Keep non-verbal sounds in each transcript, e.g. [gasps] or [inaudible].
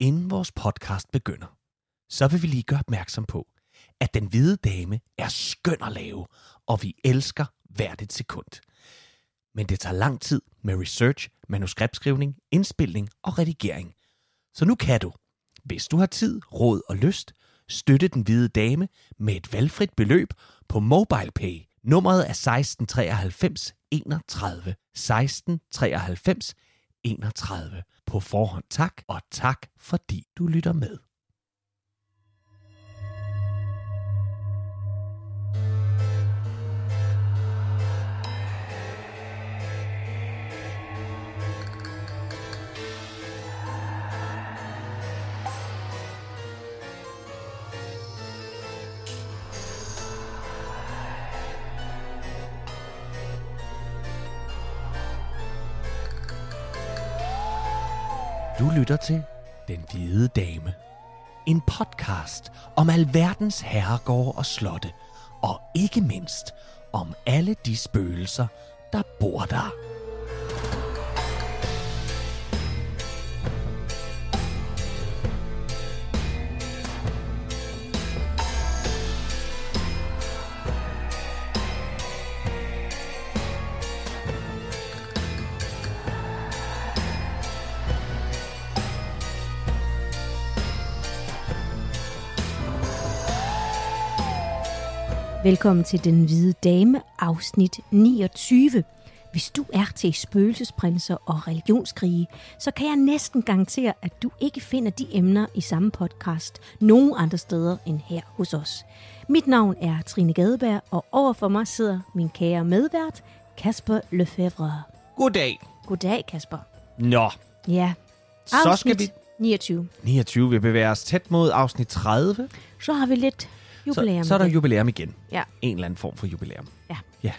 Inden vores podcast begynder, så vil vi lige gøre opmærksom på, at Den Hvide Dame er skøn at lave, og vi elsker hvert et sekund. Men det tager lang tid med research, manuskriptskrivning, indspilning og redigering. Så nu kan du, hvis du har tid, råd og lyst, støtte Den Hvide Dame med et valgfrit beløb på MobilePay. Nummeret er 1693 31 1693 31. På forhånd tak, og tak fordi du lytter med. Du lytter til Den Hvide Dame. En podcast om alverdens herregårde og slotte. Og ikke mindst om alle de spøgelser, der bor der. Velkommen til Den Hvide Dame, afsnit 29. Hvis du er til spøgelsesprinser og religionskrige, så kan jeg næsten garantere, at du ikke finder de emner i samme podcast nogen andre steder end her hos os. Mit navn er Trine Gadeberg, og overfor mig sidder min kære medvært, Kasper Lefebvre. Goddag. Goddag, Kasper. Nå, Ja, så skal vi... 29. 29, vi bevæger os tæt mod afsnit 30. Så har vi lidt jubilæum. Så, så er der igen, jubilæum igen. Ja. En eller anden form for jubilæum. Ja. Ja.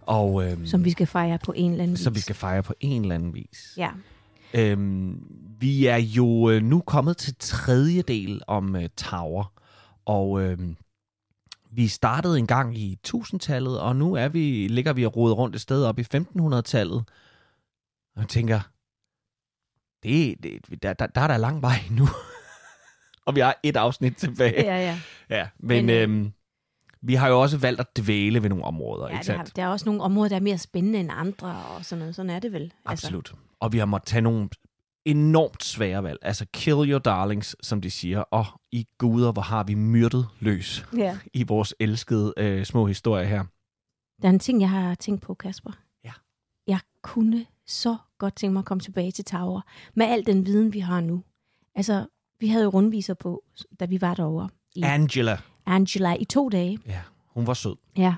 Og øhm, som vi skal fejre på en eller anden vis. som vi skal fejre på en eller anden vis. Ja, Øhm, vi er jo øh, nu kommet til tredje del om øh, Tower, og øhm, vi startede en gang i 1000-tallet, og nu er vi, ligger vi og roder rundt et sted op i 1500-tallet. Og jeg tænker, det, det, der, der, der er der lang vej nu. [laughs] og vi har et afsnit tilbage. ja, ja. Ja, men, Men, øh, øhm, vi har jo også valgt at dvæle ved nogle områder, ja ikke sandt? der er også nogle områder, der er mere spændende end andre, og sådan noget. Sådan er det vel. Absolut. Altså. Og vi har måttet tage nogle enormt svære valg. Altså kill your darlings, som de siger. Og i guder, hvor har vi myrdet løs Altså, ja. i vores elskede øh, små historier her. Der er en ting, jeg har tænkt på, Kasper. Ja. Jeg kunne så godt tænke mig at komme tilbage til Tower, med al den viden, vi har nu. Altså, vi havde jo rundviser på, da vi var derovre. I Angela. Angela i to dage. Ja, hun var sød. Ja.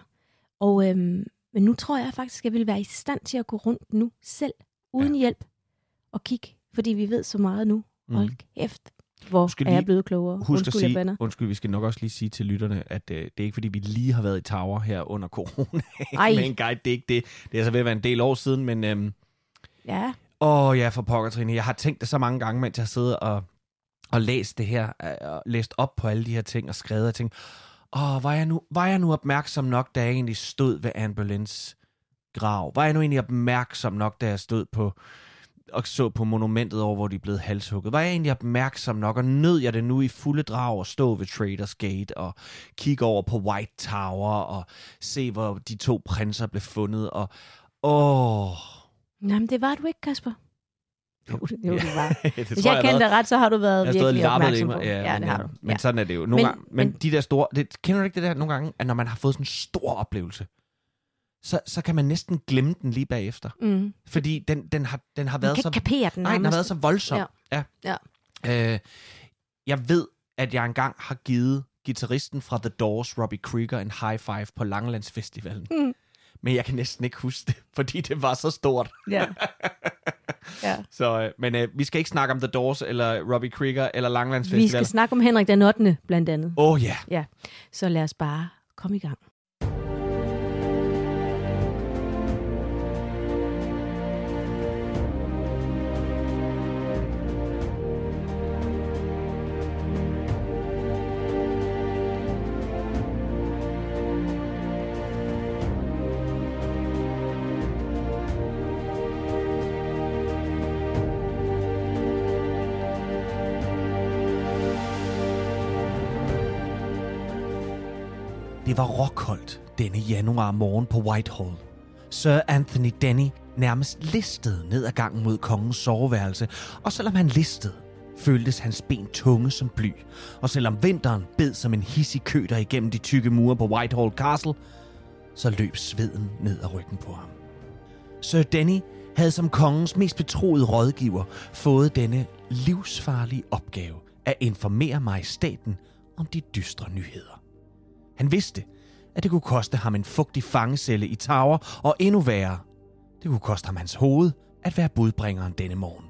Og, øhm, men nu tror jeg faktisk, at jeg vil være i stand til at gå rundt nu selv, uden ja. hjælp, og kigge, fordi vi ved så meget nu. Mhm. Hold kæft, hvor skal er jeg blevet klogere. Husk Undskyld, at jeg sige, bander. undskyld, vi skal nok også lige sige til lytterne, at øh, det er ikke fordi, vi lige har været i Tower her under corona [laughs] Ej. med en guide. Det er ikke det. Det er altså ved at være en del år siden, men... Øhm, Ja, Åh ja, for pokker, Trine. Jeg har tænkt det så mange gange, mens jeg har siddet og, og læst det her, øh, og læst op på alle de her ting og skrevet og tænkt, åh, var jeg, nu, var jeg nu opmærksom nok, da jeg egentlig stod ved Anne Boleyns grav? Var jeg nu egentlig opmærksom nok, da jeg stod på og så på monumentet over, hvor de blev halshugget? Var jeg egentlig opmærksom nok, og nød jeg det nu i fulde drag at stå ved Traders Gate og kigge over på White Tower og se, hvor de to prinser blev fundet? Og åh... Jamen, det var du ikke, Kasper. Jo, det, jo, var. det [laughs] Hvis tror jeg kender dig ret, så har du været jeg virkelig opmærksom på. Ja, Ja, men, det har du. Men Ja. sådan er det jo. Nogle Men- gange, men, men- de der store... Det, kender du ikke det der nogle gange, at når man har fået sådan en stor oplevelse, så, så kan man næsten glemme den lige bagefter. Mm. Fordi den, den, har, den har været så... kapere den Nej, den har været så voldsom. Ja. ja. Øh, jeg ved, at jeg engang har givet gitarristen fra The Doors, Robbie Krieger, en high five på Langelandsfestivalen. Mm. Men jeg kan næsten ikke huske det, [laughs] fordi det var så stort. Ja. [laughs] ja. Så, øh, men øh, vi skal ikke snakke om The Doors, eller Robbie Krieger, eller Vi Langelandsfestivalen. skal snakke om Henrik den 8. blandt andet. Åh oh, ja. Ja. Så lad os bare komme i gang. Det var råkoldt denne januar morgen på Whitehall. Sir Anthony Denny nærmest listede ned ad gangen mod kongens soveværelse, og selvom han listede, føltes hans ben tunge som bly. Og selvom vinteren bed som en hissig køder igennem de tykke mure på Whitehall Castle, så løb sveden ned ad ryggen på ham. Sir Denny havde som kongens mest betroede rådgiver fået denne livsfarlige opgave at informere majestaten om de dystre nyheder. Han vidste, at det kunne koste ham en fugtig fangecelle i Tower, og endnu værre, det kunne koste ham hans hoved at være budbringeren denne morgen.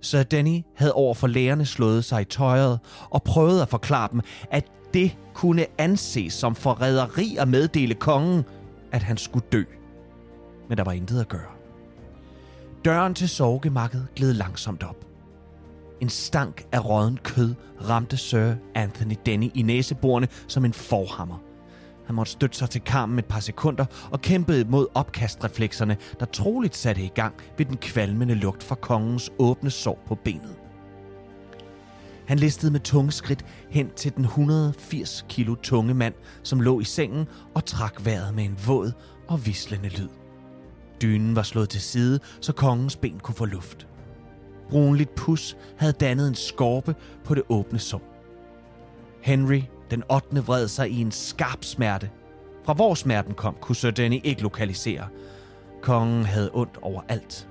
Så Danny havde over for lærerne slået sig i tøjet og prøvet at forklare dem, at det kunne anses som forræderi at meddele kongen, at han skulle dø. Men der var intet at gøre. Døren til sovegemakket gled langsomt op. En stank af rådden kød ramte Sir Anthony Denny i næseborene som en forhammer. Han måtte støtte sig til karmen et par sekunder og kæmpede mod opkastreflekserne, der troligt satte i gang ved den kvalmende lugt fra kongens åbne sår på benet. Han listede med tunge skridt hen til den 180 kilo tunge mand, som lå i sengen og trak vejret med en våd og vislende lyd. Dynen var slået til side, så kongens ben kunne få luft. Brunligt pus havde dannet en skorpe på det åbne sår. Henry den 8. vred sig i en skarp smerte. Fra hvor smerten kom, kunne Sir Danny ikke lokalisere. Kongen havde ondt over alt.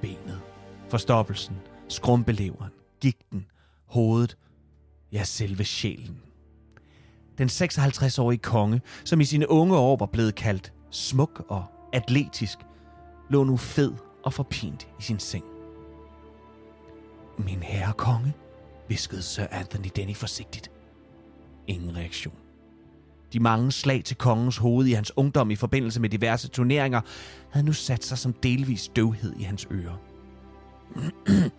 Benet, forstoppelsen, skrumpeleveren, gigten, hovedet, ja selve sjælen. Den 56-årige konge, som i sine unge år var blevet kaldt smuk og atletisk, lå nu fed og forpint i sin seng. Min herre konge, viskede Sir Anthony Denny forsigtigt. Ingen reaktion. De mange slag til kongens hoved i hans ungdom i forbindelse med diverse turneringer havde nu sat sig som delvis døvhed i hans ører. [clears throat]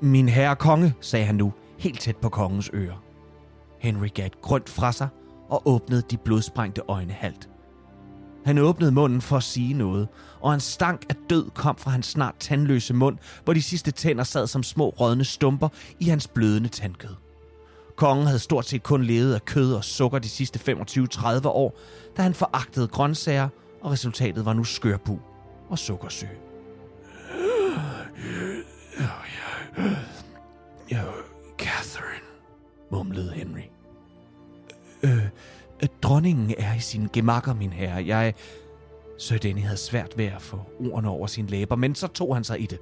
Min herre konge, sagde han nu, helt tæt på kongens ører. Henry gav et grønt fra sig og åbnede de blodsprængte øjne halvt. Han åbnede munden for at sige noget, og en stank af død kom fra hans snart tandløse mund, hvor de sidste tænder sad som små rådne stumper i hans blødende tandkød. Kongen havde stort set kun levet af kød og sukker de sidste 25-30 år, da han foragtede grøntsager, og resultatet var nu skørbu og sukkersyge. Catherine, mumlede Henry. Øh, dronningen er i sin gemakker, min herre. Jeg... Sir Danny havde svært ved at få ordene over sine læber, men så tog han sig i det.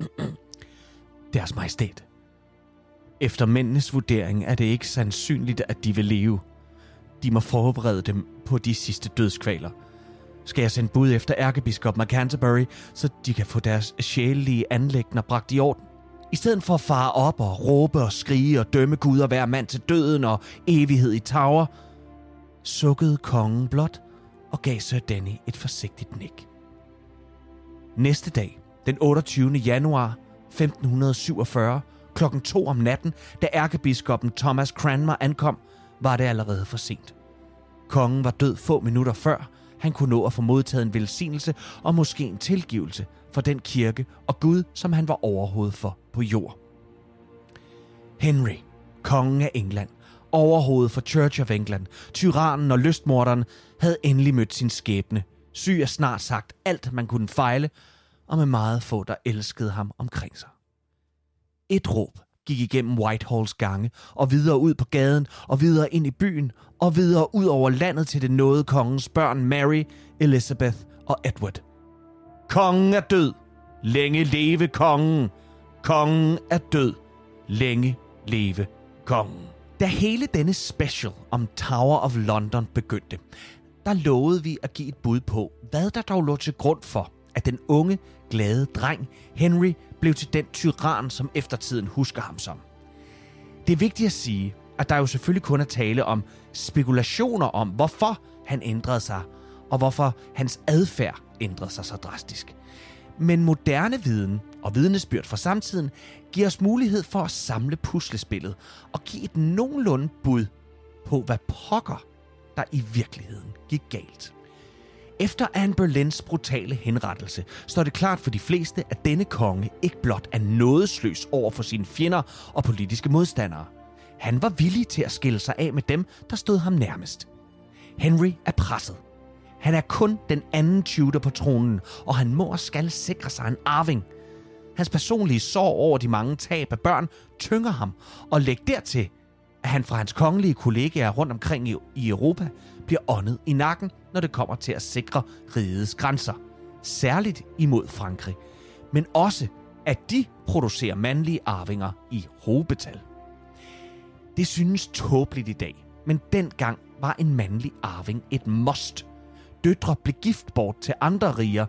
[clears throat] Deres majestæt. Efter mændenes vurdering er det ikke sandsynligt, at de vil leve. De må forberede dem på de sidste dødskvaler. Skal jeg sende bud efter ærkebiskop af Canterbury, så de kan få deres sjælelige anlægner bragt i orden? I stedet for at fare op og råbe og skrige og dømme Gud og være mand til døden og evighed i tower, sukkede kongen blot og gav Sir Danny et forsigtigt nik. Næste dag, den 28. januar 1547, klokken 2 om natten, da ærkebiskoppen Thomas Cranmer ankom, var det allerede for sent. Kongen var død få minutter før, han kunne nå at få modtaget en velsignelse og måske en tilgivelse for den kirke og Gud, som han var overhovedet for på jord. Henry, kongen af England, overhovedet for Church of England, tyrannen og lystmorderen, havde endelig mødt sin skæbne, syg af snart sagt alt, man kunne fejle, og med meget få, der elskede ham omkring sig. Et råb gik igennem Whitehalls gange, og videre ud på gaden, og videre ind i byen, og videre ud over landet til det nåede kongens børn Mary, Elizabeth og Edward. Kongen er død. Længe leve kongen. Kongen er død. Længe leve kongen. Da hele denne special om Tower of London begyndte, der lovede vi at give et bud på, hvad der dog lå til grund for, at den unge, glade dreng Henry blev til den tyran, som eftertiden husker ham som. Det er vigtigt at sige, at der jo selvfølgelig kun er tale om spekulationer om, hvorfor han ændrede sig, og hvorfor hans adfærd ændrede sig så drastisk. Men moderne viden og vidnesbyrd fra samtiden giver os mulighed for at samle puslespillet og give et nogenlunde bud på, hvad pokker der i virkeligheden gik galt. Efter Anne Berlins brutale henrettelse står det klart for de fleste, at denne konge ikke blot er nådesløs over for sine fjender og politiske modstandere. Han var villig til at skille sig af med dem, der stod ham nærmest. Henry er presset. Han er kun den anden Tudor på tronen, og han må og skal sikre sig en arving. Hans personlige sorg over de mange tab af børn tynger ham, og læg dertil, at han fra hans kongelige kollegaer rundt omkring i Europa bliver åndet i nakken, når det kommer til at sikre rigets grænser. Særligt imod Frankrig, men også at de producerer mandlige arvinger i hobetal. Det synes tåbeligt i dag, men dengang var en mandlig arving et must. Døtre blev gift bort til andre riger,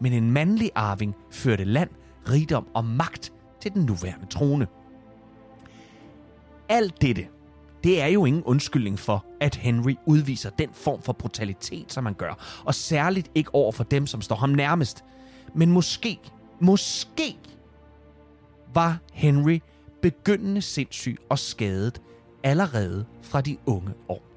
men en mandlig arving førte land, rigdom og magt til den nuværende trone. Alt dette, det er jo ingen undskyldning for, at Henry udviser den form for brutalitet, som han gør, og særligt ikke over for dem, som står ham nærmest. Men måske, måske var Henry begyndende sindssyg og skadet allerede fra de unge år.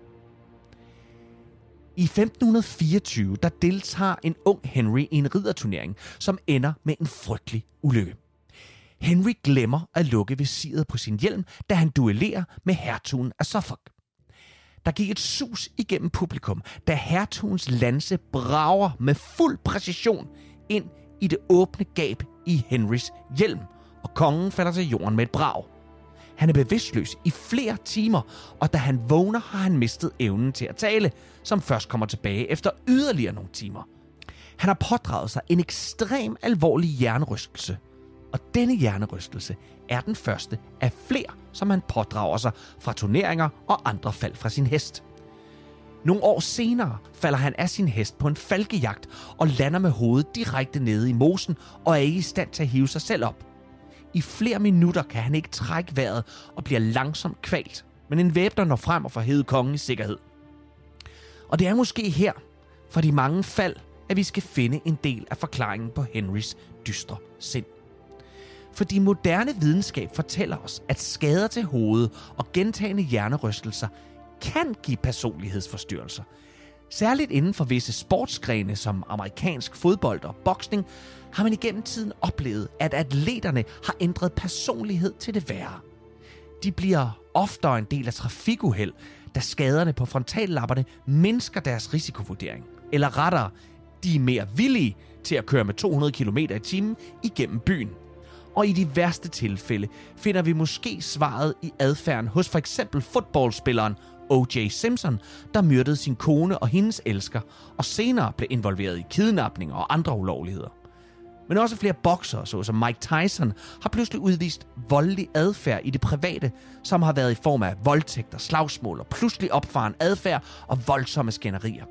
I 1524 der deltager en ung Henry i en ridderturnering, som ender med en frygtelig ulykke. Henry glemmer at lukke visiret på sin hjelm, da han duellerer med hertugen af Suffolk. Der gik et sus igennem publikum, da hertugens lanse brager med fuld præcision ind i det åbne gab i Henrys hjelm, og kongen falder til jorden med et brag. Han er bevidstløs i flere timer, og da han vågner, har han mistet evnen til at tale, som først kommer tilbage efter yderligere nogle timer. Han har pådraget sig en ekstrem alvorlig hjernerystelse, og denne hjernerystelse er den første af flere, som han pådrager sig fra turneringer og andre fald fra sin hest. Nogle år senere falder han af sin hest på en falkejagt og lander med hovedet direkte nede i mosen og er ikke i stand til at hive sig selv op. I flere minutter kan han ikke trække vejret og bliver langsomt kvalt, men en væbner når frem og får hævet kongen i sikkerhed. Og det er måske her, for de mange fald, at vi skal finde en del af forklaringen på Henrys dystre sind. Fordi moderne videnskab fortæller os, at skader til hovedet og gentagende hjernerystelser kan give personlighedsforstyrrelser. Særligt inden for visse sportsgrene som amerikansk fodbold og boksning, har man igennem tiden oplevet, at atleterne har ændret personlighed til det værre. De bliver oftere en del af trafikuheld, da skaderne på frontallapperne mindsker deres risikovurdering. Eller rettere, de er mere villige til at køre med 200 km i timen igennem byen. Og i de værste tilfælde finder vi måske svaret i adfærden hos for eksempel fodboldspilleren O.J. Simpson, der myrdede sin kone og hendes elsker, og senere blev involveret i kidnapninger og andre ulovligheder. Men også flere boksere, såsom Mike Tyson, har pludselig udvist voldelig adfærd i det private, som har været i form af voldtægter, slagsmål og pludselig opfaren adfærd og voldsomme skænderier.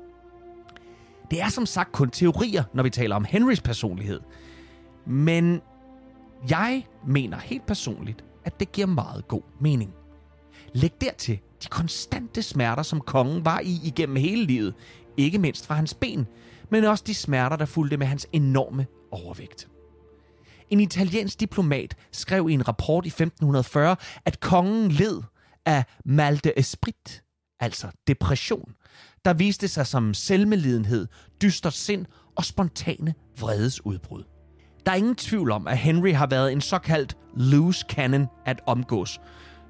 Det er som sagt kun teorier, når vi taler om Henrys personlighed. Men jeg mener helt personligt, at det giver meget god mening. Læg dertil de konstante smerter, som kongen var i igennem hele livet, ikke mindst fra hans ben, men også de smerter, der fulgte med hans enorme overvægt. En italiensk diplomat skrev i en rapport i 1540, at kongen led af mal de esprit, altså depression, der viste sig som selvmelidenhed, dystert sind og spontane vredesudbrud. Der er ingen tvivl om, at Henry har været en såkaldt loose cannon at omgås.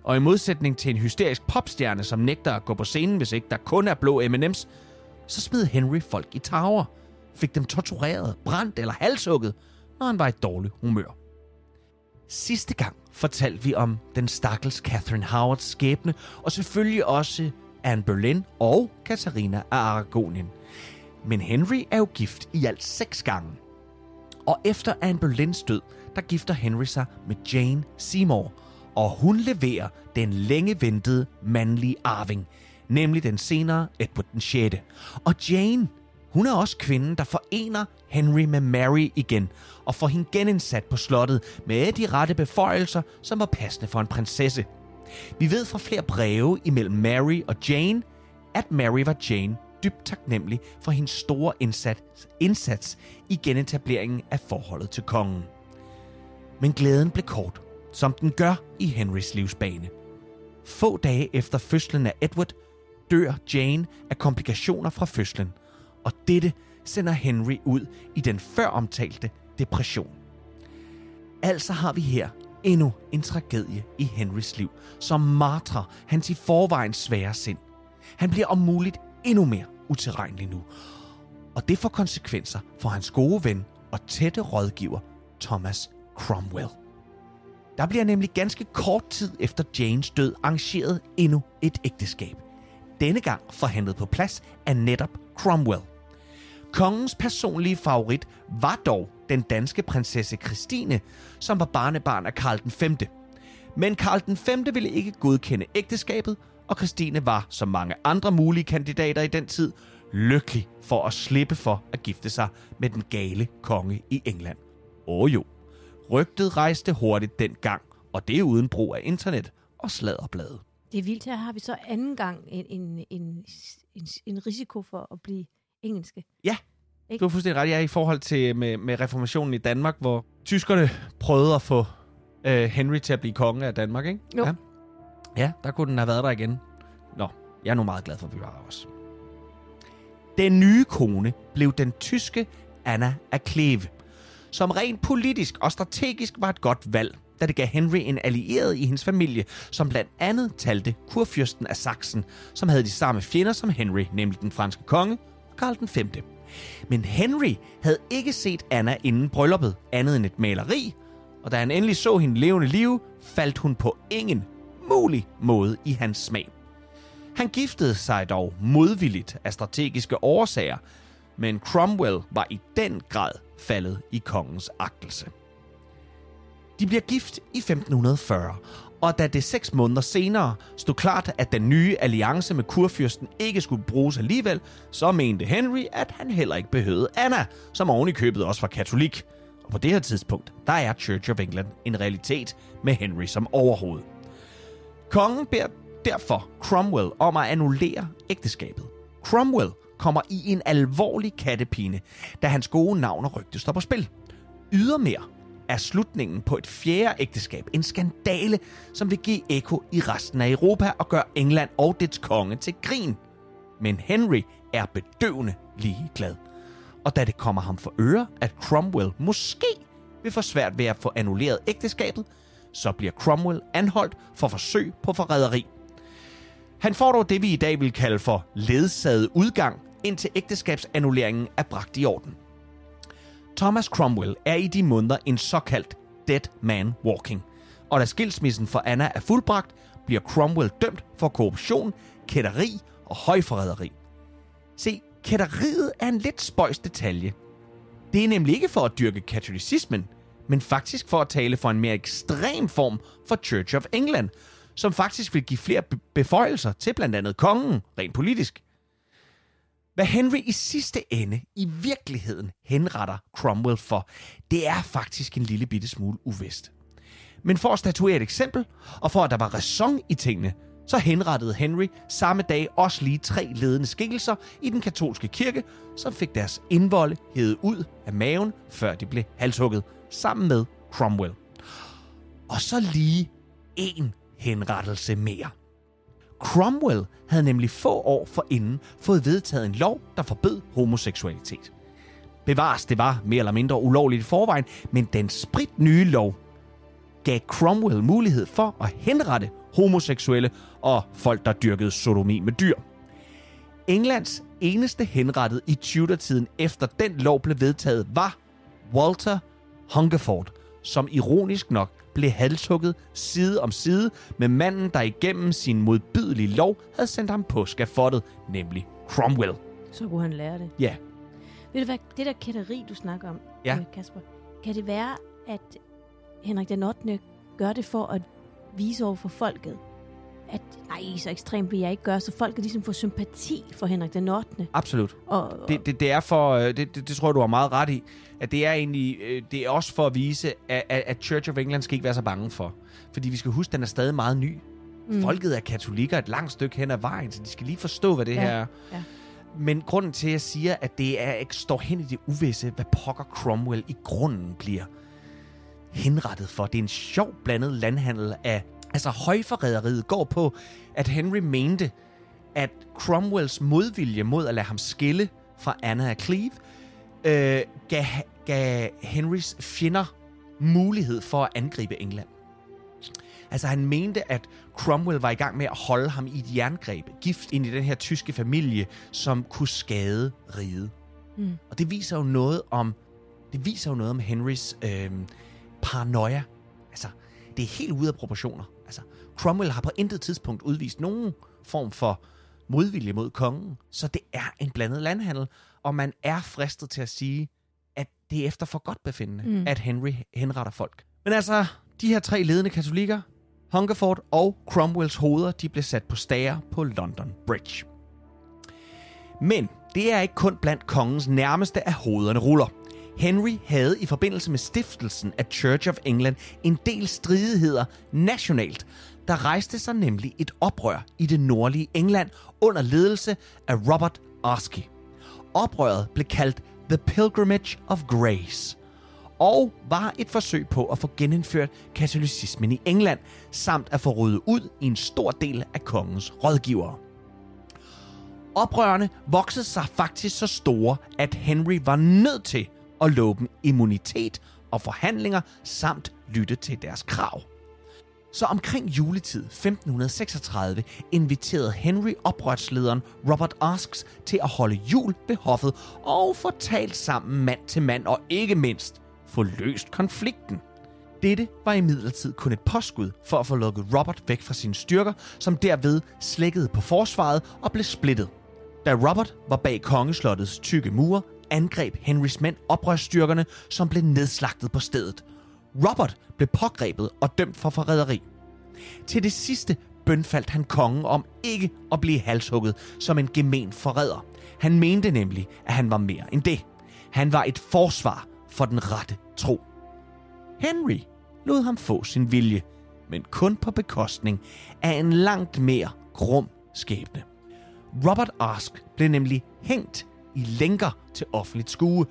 Og i modsætning til en hysterisk popstjerne, som nægter at gå på scenen, hvis ikke der kun er blå M&M's, så smed Henry folk i tower – fik dem tortureret, brændt eller halshugget, når han var i dårligt humør. Sidste gang fortalte vi om den stakkels Catherine Howards skæbne, og selvfølgelig også Anne Boleyn og Katharina af Aragonien. Men Henry er jo gift i alt seks gange. Og efter Anne Boleyns død, der gifter Henry sig med Jane Seymour, og hun leverer den længe ventede mandlige arving, nemlig den senere Edward den 6. Og Jane hun er også kvinden, der forener Henry med Mary igen, og får hende genindsat på slottet med de rette beføjelser, som var passende for en prinsesse. Vi ved fra flere breve imellem Mary og Jane, at Mary var Jane dybt taknemmelig for hendes store indsats, indsats i genetableringen af forholdet til kongen. Men glæden blev kort, som den gør i Henrys livsbane. Få dage efter fødslen af Edward dør Jane af komplikationer fra fødslen – og dette sender Henry ud i den før omtalte depression. Altså har vi her endnu en tragedie i Henrys liv, som martrer hans i forvejen svære sind. Han bliver om muligt endnu mere utilregnelig nu. Og det får konsekvenser for hans gode ven og tætte rådgiver, Thomas Cromwell. Der bliver nemlig ganske kort tid efter Janes død arrangeret endnu et ægteskab. Denne gang forhandlet på plads af netop Cromwell. Kongens personlige favorit var dog den danske prinsesse Christine, som var barnebarn af Karl den 5. Men Karl den 5. ville ikke godkende ægteskabet, og Christine var, som mange andre mulige kandidater i den tid, lykkelig for at slippe for at gifte sig med den gale konge i England. Åh jo, rygtet rejste hurtigt dengang, og det er uden brug af internet og sladderblade. Det er vildt, her har vi så anden gang en, en, en, en, en risiko for at blive engelske. Ja, du har fuldstændig ret. Jeg er i forhold til med, med reformationen i Danmark, hvor tyskerne prøvede at få øh, Henry til at blive konge af Danmark, ikke? Jo. Ja. ja, der kunne den have været der igen. Nå, jeg er nu meget glad for, at vi var også. Den nye kone blev den tyske Anna af Kleve, som rent politisk og strategisk var et godt valg, da det gav Henry en allieret i hendes familie, som blandt andet talte kurfyrsten af Sachsen, som havde de samme fjender som Henry, nemlig den franske konge, Karl den 5. Men Henry havde ikke set Anna inden brylluppet, andet end et maleri, og da han endelig så hende levende liv, faldt hun på ingen mulig måde i hans smag. Han giftede sig dog modvilligt af strategiske årsager, men Cromwell var i den grad faldet i kongens agtelse. De bliver gift i 1540, og da det seks måneder senere stod klart, at den nye alliance med kurfyrsten ikke skulle bruges alligevel, så mente Henry, at han heller ikke behøvede Anna, som oven i købet også var katolik. Og på det her tidspunkt, der er Church of England en realitet med Henry som overhoved. Kongen beder derfor Cromwell om at annullere ægteskabet. Cromwell kommer i en alvorlig kattepine, da hans gode navn og rygte står på spil. Ydermere er slutningen på et fjerde ægteskab en skandale, som vil give ekko i resten af Europa og gøre England og dets konge til grin. Men Henry er bedøvende ligeglad. Og da det kommer ham for øre, at Cromwell måske vil få svært ved at få annulleret ægteskabet, så bliver Cromwell anholdt for forsøg på forræderi. Han får dog det, vi i dag vil kalde for ledsaget udgang, indtil ægteskabsannulleringen er bragt i orden. Thomas Cromwell er i de måneder en såkaldt dead man walking. Og da skilsmissen for Anna er fuldbragt, bliver Cromwell dømt for korruption, kætteri og højforræderi. Se, kætteriet er en lidt spøjs detalje. Det er nemlig ikke for at dyrke katolicismen, men faktisk for at tale for en mere ekstrem form for Church of England, som faktisk vil give flere beføjelser til blandt andet kongen, rent politisk. Hvad Henry i sidste ende i virkeligheden henretter Cromwell for, det er faktisk en lille bitte smule uvist. Men for at statuere et eksempel, og for at der var ræson i tingene, så henrettede Henry samme dag også lige tre ledende skikkelser i den katolske kirke, som fik deres indvolde hævet ud af maven, før de blev halshugget, sammen med Cromwell. Og så lige en henrettelse mere. Cromwell havde nemlig få år forinden fået vedtaget en lov, der forbød homoseksualitet. Bevares, det var mere eller mindre ulovligt i forvejen, men den sprit nye lov gav Cromwell mulighed for at henrette homoseksuelle og folk, der dyrkede sodomi med dyr. Englands eneste henrettet i Tudor-tiden efter den lov blev vedtaget var Walter Hungerford, som ironisk nok blev halshugget side om side med manden, der igennem sin modbydelige lov havde sendt ham på skafottet, nemlig Cromwell. Så kunne han lære det. Ja, Ved du hvad, det der kætteri, du snakker om, Ja. Kasper, kan det være, at Henrik den 8. gør det for at vise over for folket, at nej, så ekstremt vil jeg ikke gøre, så folket ligesom får sympati for Henrik den 8. absolut. Og, og Det, det, det er for, øh, det, det, det tror jeg, du har meget ret i, at det er egentlig, øh, det er også for at vise, at, at at Church of England skal ikke være så bange for. Fordi vi skal huske, at den er stadig meget ny. Mm. Folket er katolikker et langt stykke hen ad vejen, så de skal lige forstå, hvad det Ja, her er. ja. Men grunden til, at jeg siger, at det er, ikke står hen i det uvisse, hvad pokker Cromwell i grunden bliver henrettet for. Det er en sjov blandet landhandel af... Altså, højforræderiet går på, at Henry mente, at Cromwells modvilje mod at lade ham skille fra Anna af Cleve, øh, gav, gav Henrys fjender mulighed for at angribe England. Altså han mente, at Cromwell var i gang med at holde ham i et jerngreb, gift ind i den her tyske familie, som kunne skade riget. Mm. Og det viser jo noget om det viser jo noget om Henrys øh, paranoia. Altså, det er helt ude af proportioner. Cromwell har på intet tidspunkt udvist nogen form for modvilje mod kongen. Så det er en blandet landhandel, og man er fristet til at sige, at det er efter for godt befindende, mm. at Henry henretter folk. Men altså, de her tre ledende katolikker, Hungerford og Cromwells hoveder, de blev sat på stager på London Bridge. Men det er ikke kun blandt kongens nærmeste af hovederne ruller. Henry havde i forbindelse med stiftelsen af Church of England en del stridigheder nationalt. Der rejste sig nemlig et oprør i det nordlige England under ledelse af Robert Arskey. Oprøret blev kaldt The Pilgrimage of Grace og var et forsøg på at få genindført katolicismen i England, samt at få ryddet ud i en stor del af kongens rådgivere. Oprørerne voksede sig faktisk så store, at Henry var nødt til at love dem immunitet og forhandlinger samt lytte til deres krav. Så omkring juletid 1536 inviterede Henry oprørslederen Robert Asks til at holde jul ved hoffet og få talt sammen mand til mand og ikke mindst få løst konflikten. Dette var imidlertid kun et påskud for at få lukket Robert væk fra sine styrker, som derved slækkede på forsvaret og blev splittet. Da Robert var bag kongeslottets tykke mure, angreb Henrys mænd oprørsstyrkerne, som blev nedslagtet på stedet. Robert blev pågrebet og dømt for forræderi. Til det sidste bønfaldt han kongen om ikke at blive halshugget som en gemen forræder. Han mente nemlig, at han var mere end det. Han var et forsvar for den rette tro. Henry lod ham få sin vilje, men kun på bekostning af en langt mere grum skæbne. Robert Ask blev nemlig hængt i lænker til offentligt skue,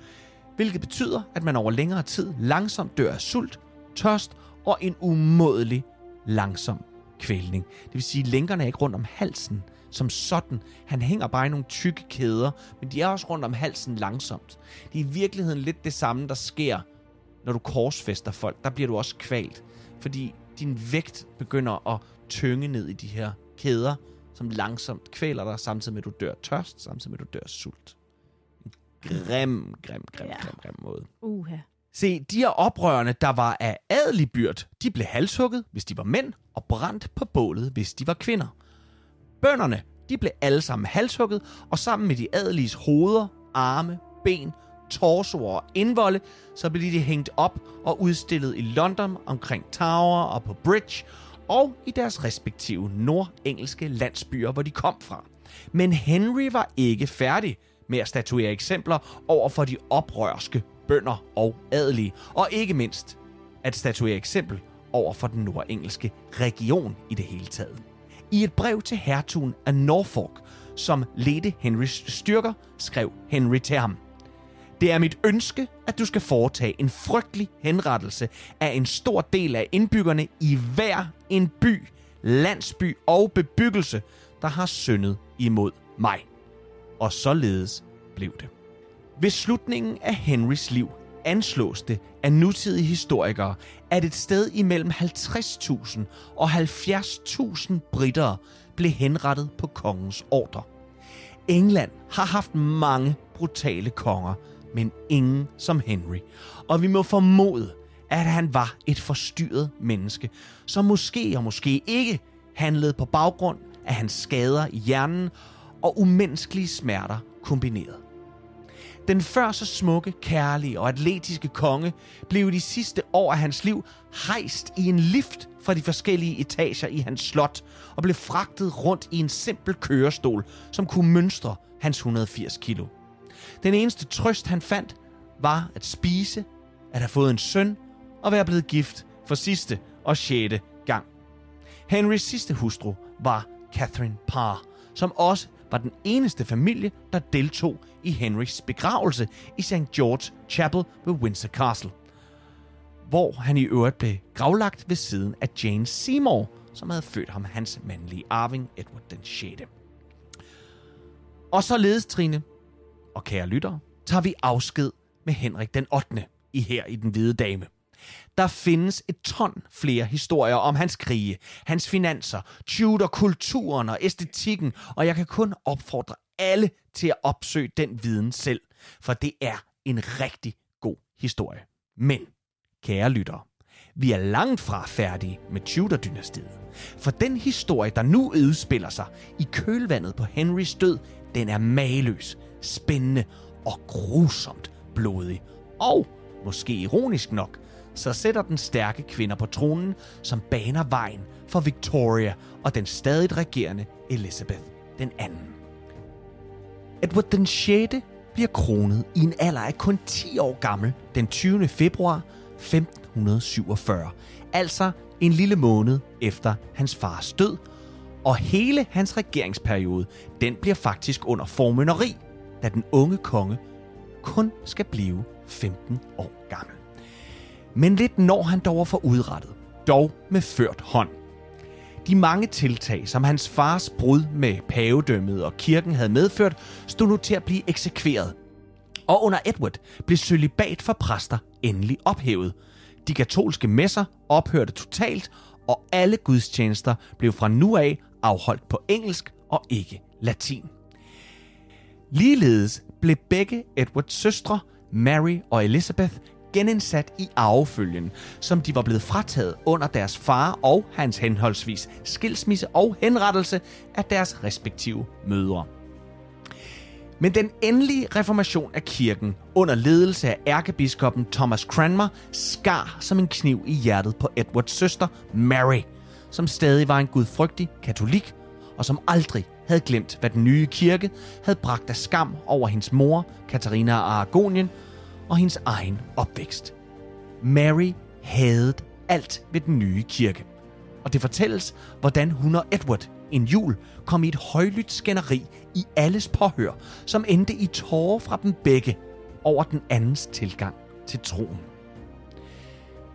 hvilket betyder, at man over længere tid langsomt dør af sult, tørst og en umådelig langsom kvælning. Det vil sige, at lænkerne er ikke rundt om halsen som sådan. Han hænger bare i nogle tykke kæder, men de er også rundt om halsen langsomt. Det er i virkeligheden lidt det samme, der sker, når du korsfester folk. Der bliver du også kvalt, fordi din vægt begynder at tynge ned i de her kæder, som langsomt kvæler dig, samtidig med, at du dør tørst, samtidig med, at du dør sult. Grim, grim, grim, ja. grim, grim måde. Uha. Se, de her oprørende, der var af adelig byrd, de blev halshugget, hvis de var mænd, og brændt på bålet, hvis de var kvinder. Bønderne, de blev alle sammen halshugget, og sammen med de adeliges hoveder, arme, ben, torsoer og indvolde, så blev de hængt op og udstillet i London omkring Tower og på Bridge, og i deres respektive nordengelske landsbyer, hvor de kom fra. Men Henry var ikke færdig med at statuere eksempler over for de oprørske bønder og adelige, og ikke mindst at statuere eksempel over for den nordengelske region i det hele taget. I et brev til hertugen af Norfolk, som ledte Henrys styrker, skrev Henry til ham. Det er mit ønske, at du skal foretage en frygtelig henrettelse af en stor del af indbyggerne i hver en by, landsby og bebyggelse, der har syndet imod mig. Og således blev det. Ved slutningen af Henrys liv anslås det af nutidige historikere, at et sted imellem 50.000 og 70.000 britter blev henrettet på kongens ordre. England har haft mange brutale konger, men ingen som Henry. Og vi må formode, at han var et forstyrret menneske, som måske og måske ikke handlede på baggrund af hans skader i hjernen og umenneskelige smerter kombineret. Den før så smukke, kærlige og atletiske konge blev de sidste år af hans liv hejst i en lift fra de forskellige etager i hans slot og blev fragtet rundt i en simpel kørestol, som kunne mønstre hans 180 kilo. Den eneste trøst, han fandt, var at spise, at have fået en søn og være blevet gift for sidste og sjette gang. Henrys sidste hustru var Catherine Parr, som også var den eneste familie, der deltog i Henrys begravelse i St. George Chapel ved Windsor Castle, hvor han i øvrigt blev gravlagt ved siden af Jane Seymour, som havde født ham hans mandlige arving, Edward den 6. Og således, Trine, og kære lyttere, tager vi afsked med Henrik den 8. i her i Den Hvide Dame. Der findes et ton flere historier om hans krige, hans finanser, Tudor-kulturen og æstetikken, og jeg kan kun opfordre alle til at opsøge den viden selv, for det er en rigtig god historie. Men, kære lyttere, vi er langt fra færdige med Tudor-dynastiet. For den historie, der nu udspiller sig i kølvandet på Henrys død, den er mageløs, spændende og grusomt blodig. Og, måske ironisk nok, så sætter den stærke kvinder på tronen, som baner vejen for Victoria og den stadig regerende Elizabeth den anden. Edward den 6. bliver kronet i en alder af kun 10 år gammel den 20. februar 1547. Altså en lille måned efter hans fars død, og hele hans regeringsperiode, den bliver faktisk under formynderi, da den unge konge kun skal blive 15 år gammel. Men lidt når han dog for udrettet, dog med ført hånd. De mange tiltag, som hans fars brud med pavedømmet og kirken havde medført, stod nu til at blive eksekveret. Og under Edward blev sølibat for præster endelig ophævet. De katolske messer ophørte totalt, og alle gudstjenester blev fra nu af afholdt på engelsk og ikke latin. Ligeledes blev begge Edwards søstre, Mary og Elizabeth, genindsat i arvefølgen, som de var blevet frataget under deres far og hans henholdsvis skilsmisse og henrettelse af deres respektive mødre. Men den endelige reformation af kirken under ledelse af ærkebiskoppen Thomas Cranmer skar som en kniv i hjertet på Edwards søster Mary, som stadig var en gudfrygtig katolik, og som aldrig havde glemt, hvad den nye kirke havde bragt af skam over hendes mor, Katarina af Aragonien, og hendes egen opvækst. Mary havde alt ved den nye kirke. Og det fortælles, hvordan hun og Edward en jul kom i et højlydt skænderi i alles påhør, som endte i tårer fra dem begge over den andens tilgang til troen.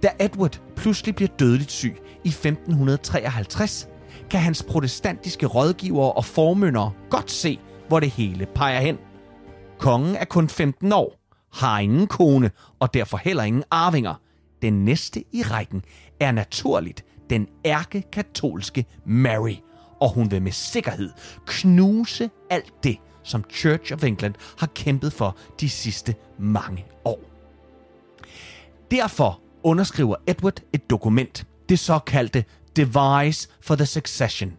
Da Edward pludselig bliver dødeligt syg i 1553, kan hans protestantiske rådgivere og formyndere godt se, hvor det hele peger hen. Kongen er kun 15 år, har ingen kone og derfor heller ingen arvinger. Den næste i rækken er naturligt den ærke-katolske Mary, og hun vil med sikkerhed knuse alt det, som Church of England har kæmpet for de sidste mange år. Derfor underskriver Edward et dokument, det såkaldte Device for the Succession,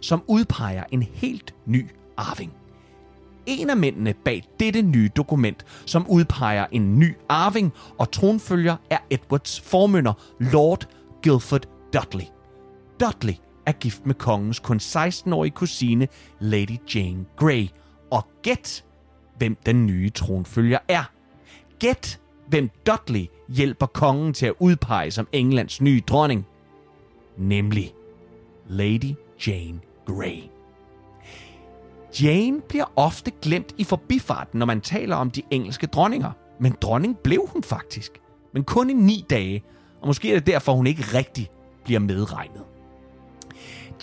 som udpeger en helt ny arving. En af mændene bag dette nye dokument, som udpeger en ny arving og tronfølger, er Edwards formynder, Lord Guildford Dudley. Dudley er gift med kongens kun 16-årige kusine, Lady Jane Grey. Og gæt, hvem den nye tronfølger er. Gæt, hvem Dudley hjælper kongen til at udpege som Englands nye dronning. Nemlig Lady Jane Grey. Jane bliver ofte glemt i forbifarten, når man taler om de engelske dronninger. Men dronning blev hun faktisk. Men kun i ni dage, og måske er det derfor, hun ikke rigtig bliver medregnet.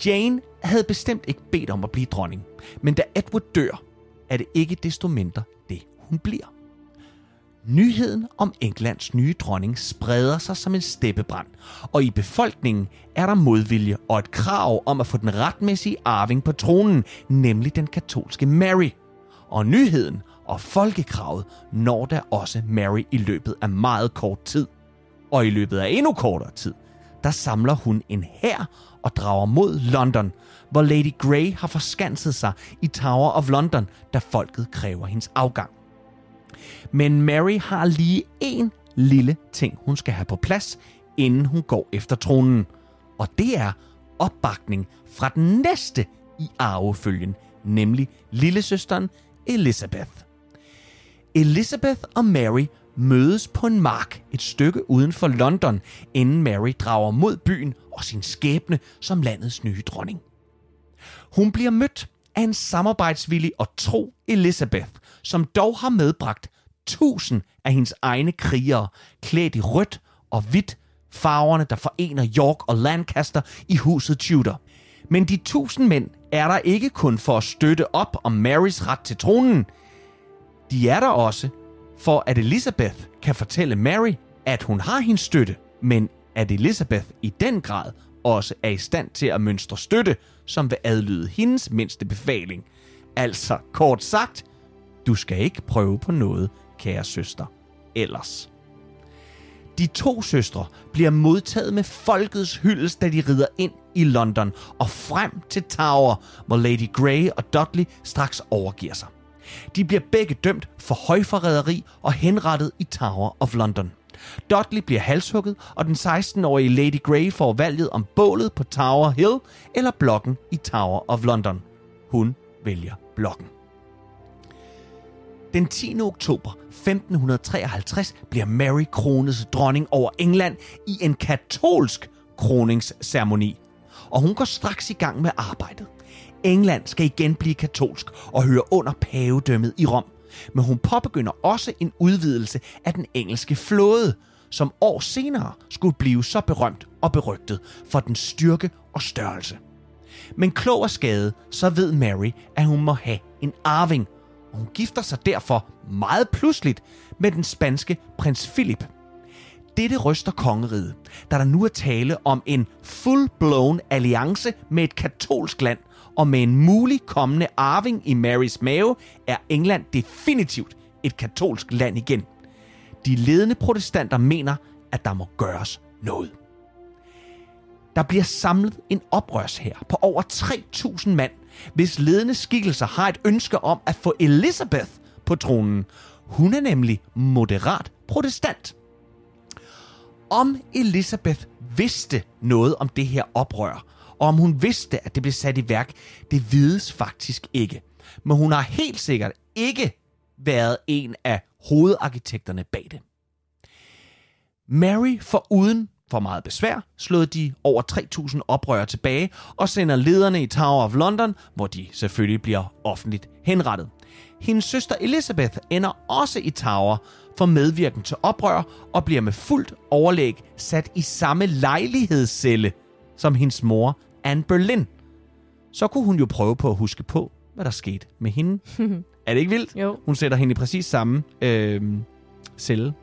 Jane havde bestemt ikke bedt om at blive dronning, men da Edward dør, er det ikke desto mindre det, hun bliver. Nyheden om Englands nye dronning spreder sig som en steppebrand, og i befolkningen er der modvilje og et krav om at få den retmæssige arving på tronen, nemlig den katolske Mary. Og nyheden og folkekravet når der også Mary i løbet af meget kort tid. Og i løbet af endnu kortere tid, der samler hun en hær og drager mod London, hvor Lady Grey har forskanset sig i Tower of London, da folket kræver hendes afgang. Men Mary har lige en lille ting, hun skal have på plads, inden hun går efter tronen. Og det er opbakning fra den næste i arvefølgen, nemlig lillesøsteren Elizabeth. Elizabeth og Mary mødes på en mark et stykke uden for London, inden Mary drager mod byen og sin skæbne som landets nye dronning. Hun bliver mødt af en samarbejdsvillig og tro Elizabeth, som dog har medbragt tusind af hendes egne krigere, klædt i rødt og hvidt, farverne, der forener York og Lancaster i huset Tudor. Men de tusind mænd er der ikke kun for at støtte op om Marys ret til tronen. De er der også for, at Elizabeth kan fortælle Mary, at hun har hendes støtte, men at Elizabeth i den grad også er i stand til at mønstre støtte, som vil adlyde hendes mindste befaling. Altså, kort sagt, du skal ikke prøve på noget, kære søster, ellers. De to søstre bliver modtaget med folkets hyldest, da de rider ind i London og frem til Tower, hvor Lady Grey og Dudley straks overgiver sig. De bliver begge dømt for højforræderi og henrettet i Tower of London. Dudley bliver halshugget, og den 16-årige Lady Grey får valget om bålet på Tower Hill eller blokken i Tower of London. Hun vælger blokken. Den 10. oktober 1553 bliver Mary kronet dronning over England i en katolsk kroningsceremoni. Og hun går straks i gang med arbejdet. England skal igen blive katolsk og høre under pavedømmet i Rom. Men hun påbegynder også en udvidelse af den engelske flåde, som år senere skulle blive så berømt og berygtet for den styrke og størrelse. Men klog og skade, så ved Mary, at hun må have en arving, og hun gifter sig derfor meget pludseligt med den spanske prins Philip. Dette ryster kongeriget, da der nu er tale om en full-blown alliance med et katolsk land, og med en mulig kommende arving i Marys mave, er England definitivt et katolsk land igen. De ledende protestanter mener, at der må gøres noget. Der bliver samlet en oprørshær på over 3.000 mand, hvis ledende skikkelser har et ønske om at få Elizabeth på tronen. Hun er nemlig moderat protestant. Om Elizabeth vidste noget om det her oprør, og om hun vidste, at det blev sat i værk, det vides faktisk ikke. Men hun har helt sikkert ikke været en af hovedarkitekterne bag det. Mary for uden for meget besvær slået de over 3.000 oprørere tilbage og sender lederne i Tower of London, hvor de selvfølgelig bliver offentligt henrettet. Hendes søster Elizabeth ender også i Tower for medvirken til oprør og bliver med fuldt overlæg sat i samme lejlighedscelle som hendes mor Anne Boleyn. Så kunne hun jo prøve på at huske på, hvad der skete med hende. [laughs] er det ikke vildt? Jo. Hun sætter hende i præcis samme øh, celle,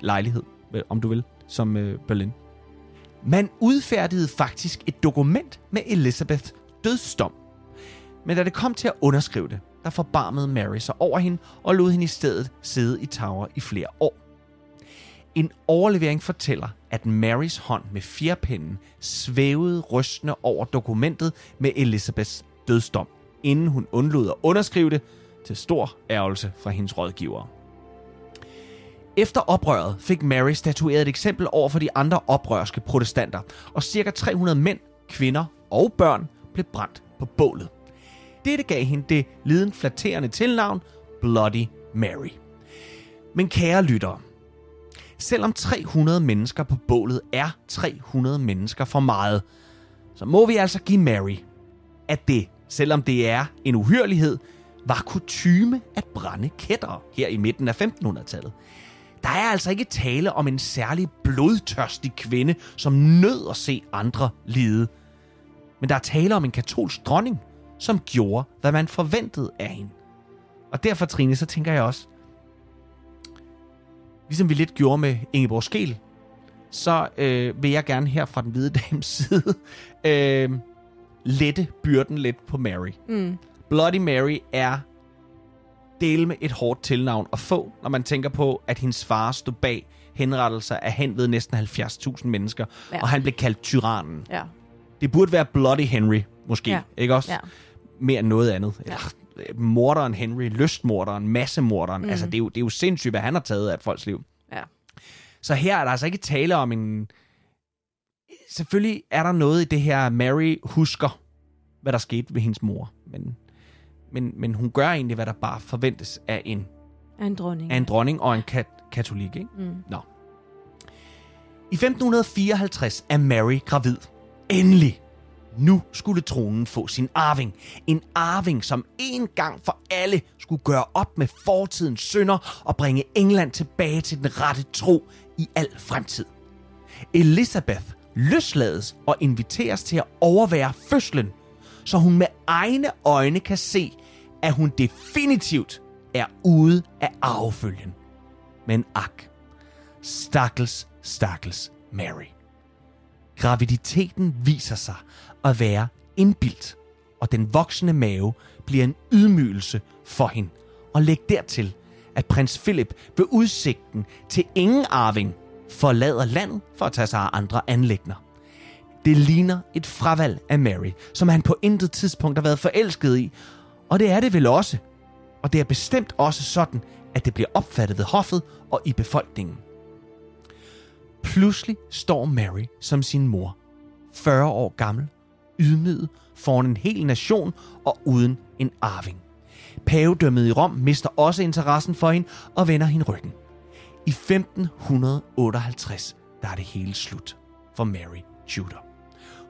lejlighed, om du vil, som øh, Berlin. Man udfærdigede faktisk et dokument med Elizabeth dødsdom. Men da det kom til at underskrive det, der forbarmede Mary sig over hende og lod hende i stedet sidde i Tower i flere år. En overlevering fortæller, at Marys hånd med fjerpinden svævede rystende over dokumentet med Elizabeths dødsdom, inden hun undlod at underskrive det til stor ærgelse fra hendes rådgivere. Efter oprøret fik Mary statueret et eksempel over for de andre oprørske protestanter, og ca. 300 mænd, kvinder og børn blev brændt på bålet. Dette gav hende det liden flatterende tilnavn Bloody Mary. Men kære lyttere, selvom 300 mennesker på bålet er 300 mennesker for meget, så må vi altså give Mary, at det, selvom det er en uhyrlighed, var kutyme at brænde kættere her i midten af 1500-tallet. Der er altså ikke tale om en særlig blodtørstig kvinde, som nød at se andre lide. Men der er tale om en katolsk dronning, som gjorde, hvad man forventede af hende. Og derfor, Trine, så tænker jeg også, ligesom vi lidt gjorde med Ingeborg Skel, så øh, vil jeg gerne her fra den hvide dames [laughs] side øh, lette byrden lidt på Mary. Mm. Bloody Mary er del med et hårdt tilnavn at få, når man tænker på, at hendes far stod bag henrettelser af hen ved næsten 70.000 mennesker, ja. Og han blev kaldt tyrannen. Ja. Det burde være Bloody Henry, måske, ja. Ikke også? Ja. Mere end noget andet. Ja. Ja. Morderen Henry, lystmorderen, massemorderen. Mm. Altså, det er, jo, det er jo sindssygt, hvad han har taget af folks liv. Ja. Så her er der altså ikke tale om en... Selvfølgelig er der noget i det her, Mary husker, hvad der skete ved hendes mor. Men, men, men hun gør egentlig, hvad der bare forventes af en, Af en dronning. af en dronning og en kat- katolik. Ikke? Mm. Nå. I 1554 er Mary gravid. Endelig. Nu skulle tronen få sin arving. En arving, som en gang for alle skulle gøre op med fortidens synder og bringe England tilbage til den rette tro i al fremtid. Elizabeth løslades og inviteres til at overvære fødslen, så hun med egne øjne kan se, at hun definitivt er ude af arvefølgen. Men ak, Stakkels, stakkels Mary. Graviditeten viser sig at være indbildt, og den voksende mave bliver en ydmygelse for hende. Og læg dertil, at prins Philip ved udsigten til ingen arving forlader landet for at tage sig af andre anlægner. Det ligner et fravalg af Mary, som han på intet tidspunkt har været forelsket i, og det er det vel også. Og det er bestemt også sådan, at det bliver opfattet ved hoffet og i befolkningen. Pludselig står Mary som sin mor, 40 år gammel, ydmyget foran en hel nation og uden en arving. Pavedømmet i Rom mister også interessen for hende og vender hende ryggen. I 1558 der er det hele slut for Mary Tudor.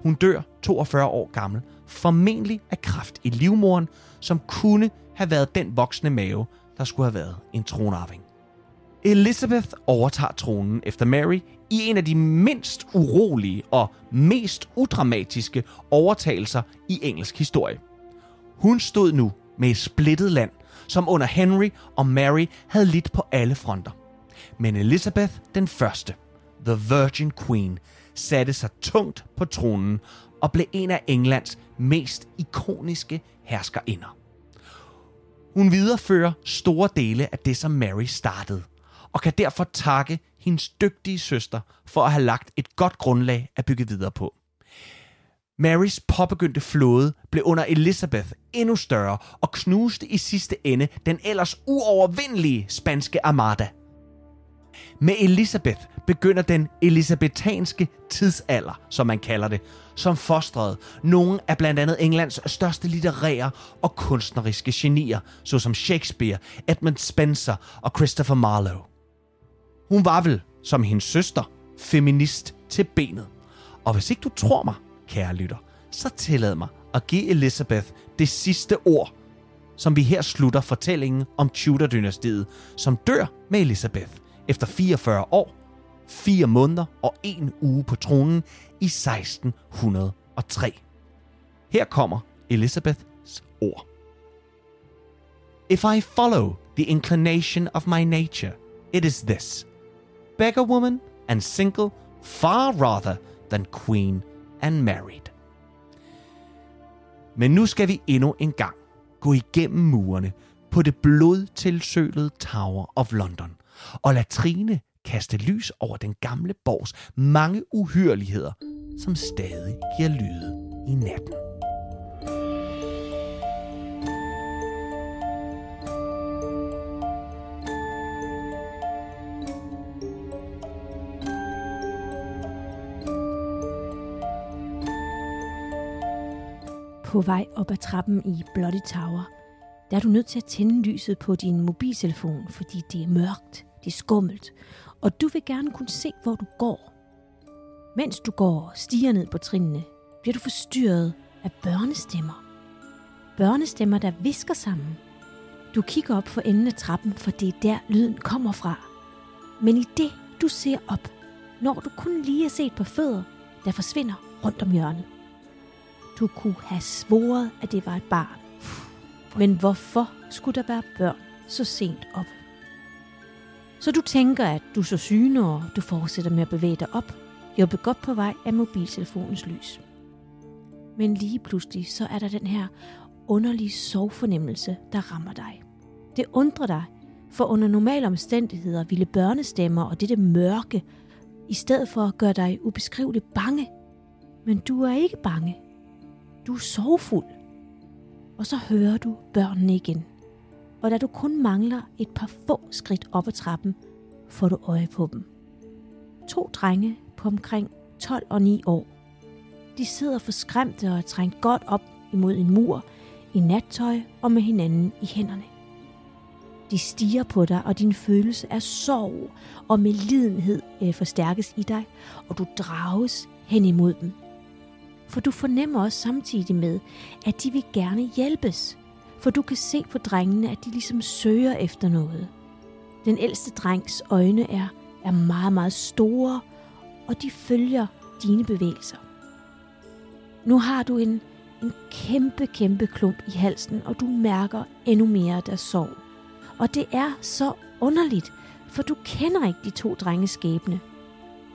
Hun dør 42 år gammel, formentlig af kraft i livmoren, som kunne have været den voksne mave, der skulle have været en tronarving. Elizabeth overtager tronen efter Mary i en af de mindst urolige og mest udramatiske overtagelser i engelsk historie. Hun stod nu med et splittet land, som under Henry og Mary havde lidt på alle fronter. Men Elizabeth den første, The Virgin Queen, satte sig tungt på tronen og blev en af Englands mest ikoniske herskerinder. Hun viderefører store dele af det, som Mary startede, og kan derfor takke hendes dygtige søster for at have lagt et godt grundlag at bygge videre på. Marys påbegyndte flåde blev under Elizabeth endnu større og knuste i sidste ende den ellers uovervindelige spanske armada. Med Elizabeth begynder den elisabetanske tidsalder, som man kalder det, som fostrede nogle af blandt andet Englands største litterære og kunstneriske genier, såsom Shakespeare, Edmund Spencer og Christopher Marlowe. Hun var vel, som hendes søster, feminist til benet. Og hvis ikke du tror mig, kære lytter, så tillad mig at give Elizabeth det sidste ord, som vi her slutter fortællingen om Tudor-dynastiet, som dør med Elizabeth efter 44 år, 4 måneder og en uge på tronen i 1603. Her kommer Elizabeths ord. If I follow the inclination of my nature, it is this. Beggar woman and single far rather than queen and married. Men nu skal vi endnu en gang gå igennem murene på det blodtilsølede Tower of London og lade Trine kaste lys over den gamle borgs mange uhyreligheder, som stadig giver lyde i natten. På vej op ad trappen i Bloody Tower, der er du nødt til at tænde lyset på din mobiltelefon, fordi det er mørkt, det er skummelt, og du vil gerne kunne se, hvor du går. Mens du går og stiger ned på trinene, bliver du forstyrret af børnestemmer. Børnestemmer, der visker sammen. Du kigger op for enden af trappen, for det er der lyden kommer fra. Men i det, du ser op, når du kun lige har set på fødder, der forsvinder rundt om hjørnet. Du kunne have svoret, at det var et barn. Men hvorfor skulle der være børn så sent op? Så du tænker, at du så syne, og du fortsætter med at bevæge dig op, hjælpe godt på vej af mobiltelefonens lys. Men lige pludselig, så er der den her underlige sovfornemmelse, der rammer dig. Det undrer dig, for under normale omstændigheder ville børnestemmer og dette mørke, i stedet for at gøre dig ubeskriveligt bange. Men du er ikke bange. Du er sorgfuld. Og så hører du børnene igen. Og da du kun mangler et par få skridt op ad trappen, får du øje på dem. To drenge på omkring 12 og 9 år. De sidder forskræmte og er trængt godt op imod en mur, i nattøj og med hinanden i hænderne. De stiger på dig, og din følelse af sorg og medlidenhed øh, forstærkes i dig, og du drages hen imod dem. For du fornemmer også samtidig med, at de vil gerne hjælpes. For du kan se på drengene, at de ligesom søger efter noget. Den ældste drengs øjne er, er meget, meget store, og de følger dine bevægelser. Nu har du en, en kæmpe, kæmpe klump i halsen, og du mærker endnu mere der sorg. Og det er så underligt, For du kender ikke de to drenges skæbne.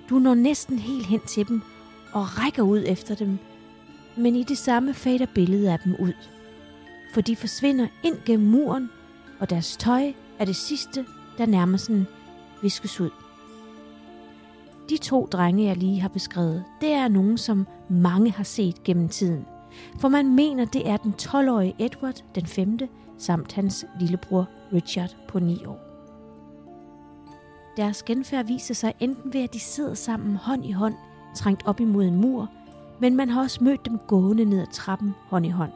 Du når næsten helt hen til dem og rækker ud efter dem, men i det samme fader billedet af dem ud. For de forsvinder ind gennem muren, og deres tøj er det sidste, der nærmest sådan viskes ud. De to drenge, jeg lige har beskrevet, det er nogen, som mange har set gennem tiden. For man mener, det er den 12-årige Edward den 5. samt hans lillebror Richard på 9 år. Deres genfærd viser sig enten ved, at de sidder sammen hånd i hånd, trængt op imod en mur, men man har også mødt dem gående ned ad trappen hånd i hånd.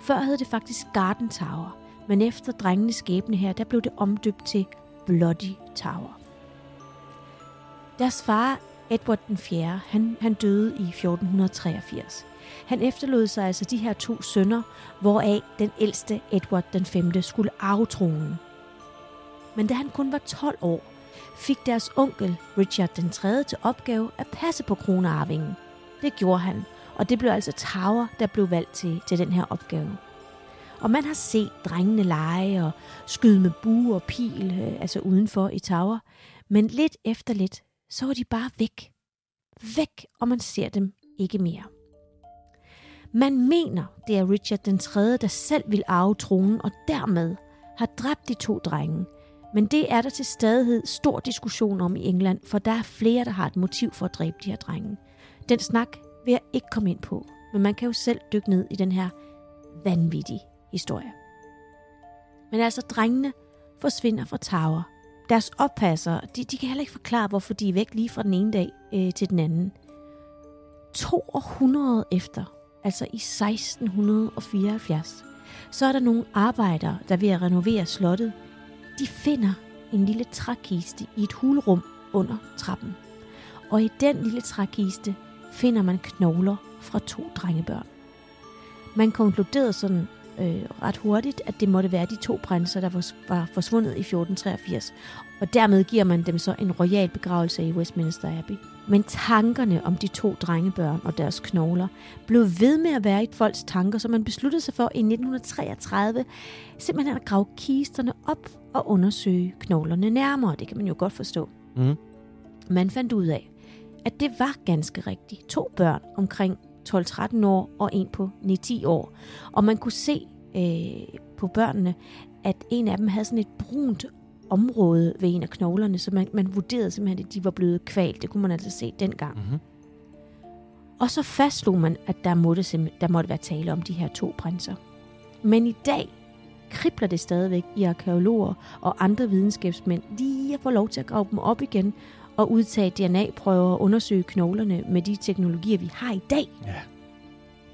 Før hed det faktisk Garden Tower, men efter drengenes skæbne her, der blev det omdøbt til Bloody Tower. Deres far, Edward den 4., han, han døde i 1483. Han efterlod sig altså de her to sønner, hvoraf den ældste Edward den 5. skulle arve tronen. Men da han kun var 12 år, fik deres onkel Richard den 3. til opgave at passe på kronearvingen. Det gjorde han, og det blev altså Tower, der blev valgt til, til den her opgave. Og man har set drengene lege og skyde med bue og pil, øh, altså udenfor i Tower. Men lidt efter lidt, så var de bare væk. Væk, og man ser dem ikke mere. Man mener, det er Richard den 3., der selv vil arve tronen, og dermed har dræbt de to drenge. Men det er der til stadighed stor diskussion om i England, for der er flere, der har et motiv for at dræbe de her drenge. Den snak vil jeg ikke komme ind på, men man kan jo selv dykke ned i den her vanvittige historie. Men altså, drengene forsvinder fra Tower. Deres oppasser, de, de kan heller ikke forklare, hvorfor de er væk lige fra den ene dag øh, til den anden. To århundrede efter, altså i 1674, så er der nogle arbejdere, der ved at renovere slottet. De finder en lille trækiste i et hulrum under trappen. Og i den lille trækiste finder man knogler fra to drengebørn. Man konkluderede sådan øh, ret hurtigt, at det måtte være de to prinser, der var forsvundet i 1483. Og dermed giver man dem så en royal begravelse i Westminster Abbey. Men tankerne om de to drengebørn og deres knogler blev ved med at være i folks tanker, så man besluttede sig for i 1933 simpelthen at grave kisterne op og undersøge knoglerne nærmere. Det kan man jo godt forstå. Mm. Man fandt ud af, at det var ganske rigtigt. To børn omkring 12-13 år og en på 9-10 år. Og man kunne se øh, på børnene, at en af dem havde sådan et brunt område ved en af knoglerne, så man, man vurderede simpelthen, at de var blevet kvalt. Det kunne man altså se dengang. Mm-hmm. Og så fastslog man, at der måtte, der måtte være tale om de her to prinser. Men i dag kribler det stadigvæk i arkeologer og andre videnskabsmænd lige at få lov til at grave dem op igen og udtage DNA-prøver og undersøge knoglerne med de teknologier, vi har i dag. Ja.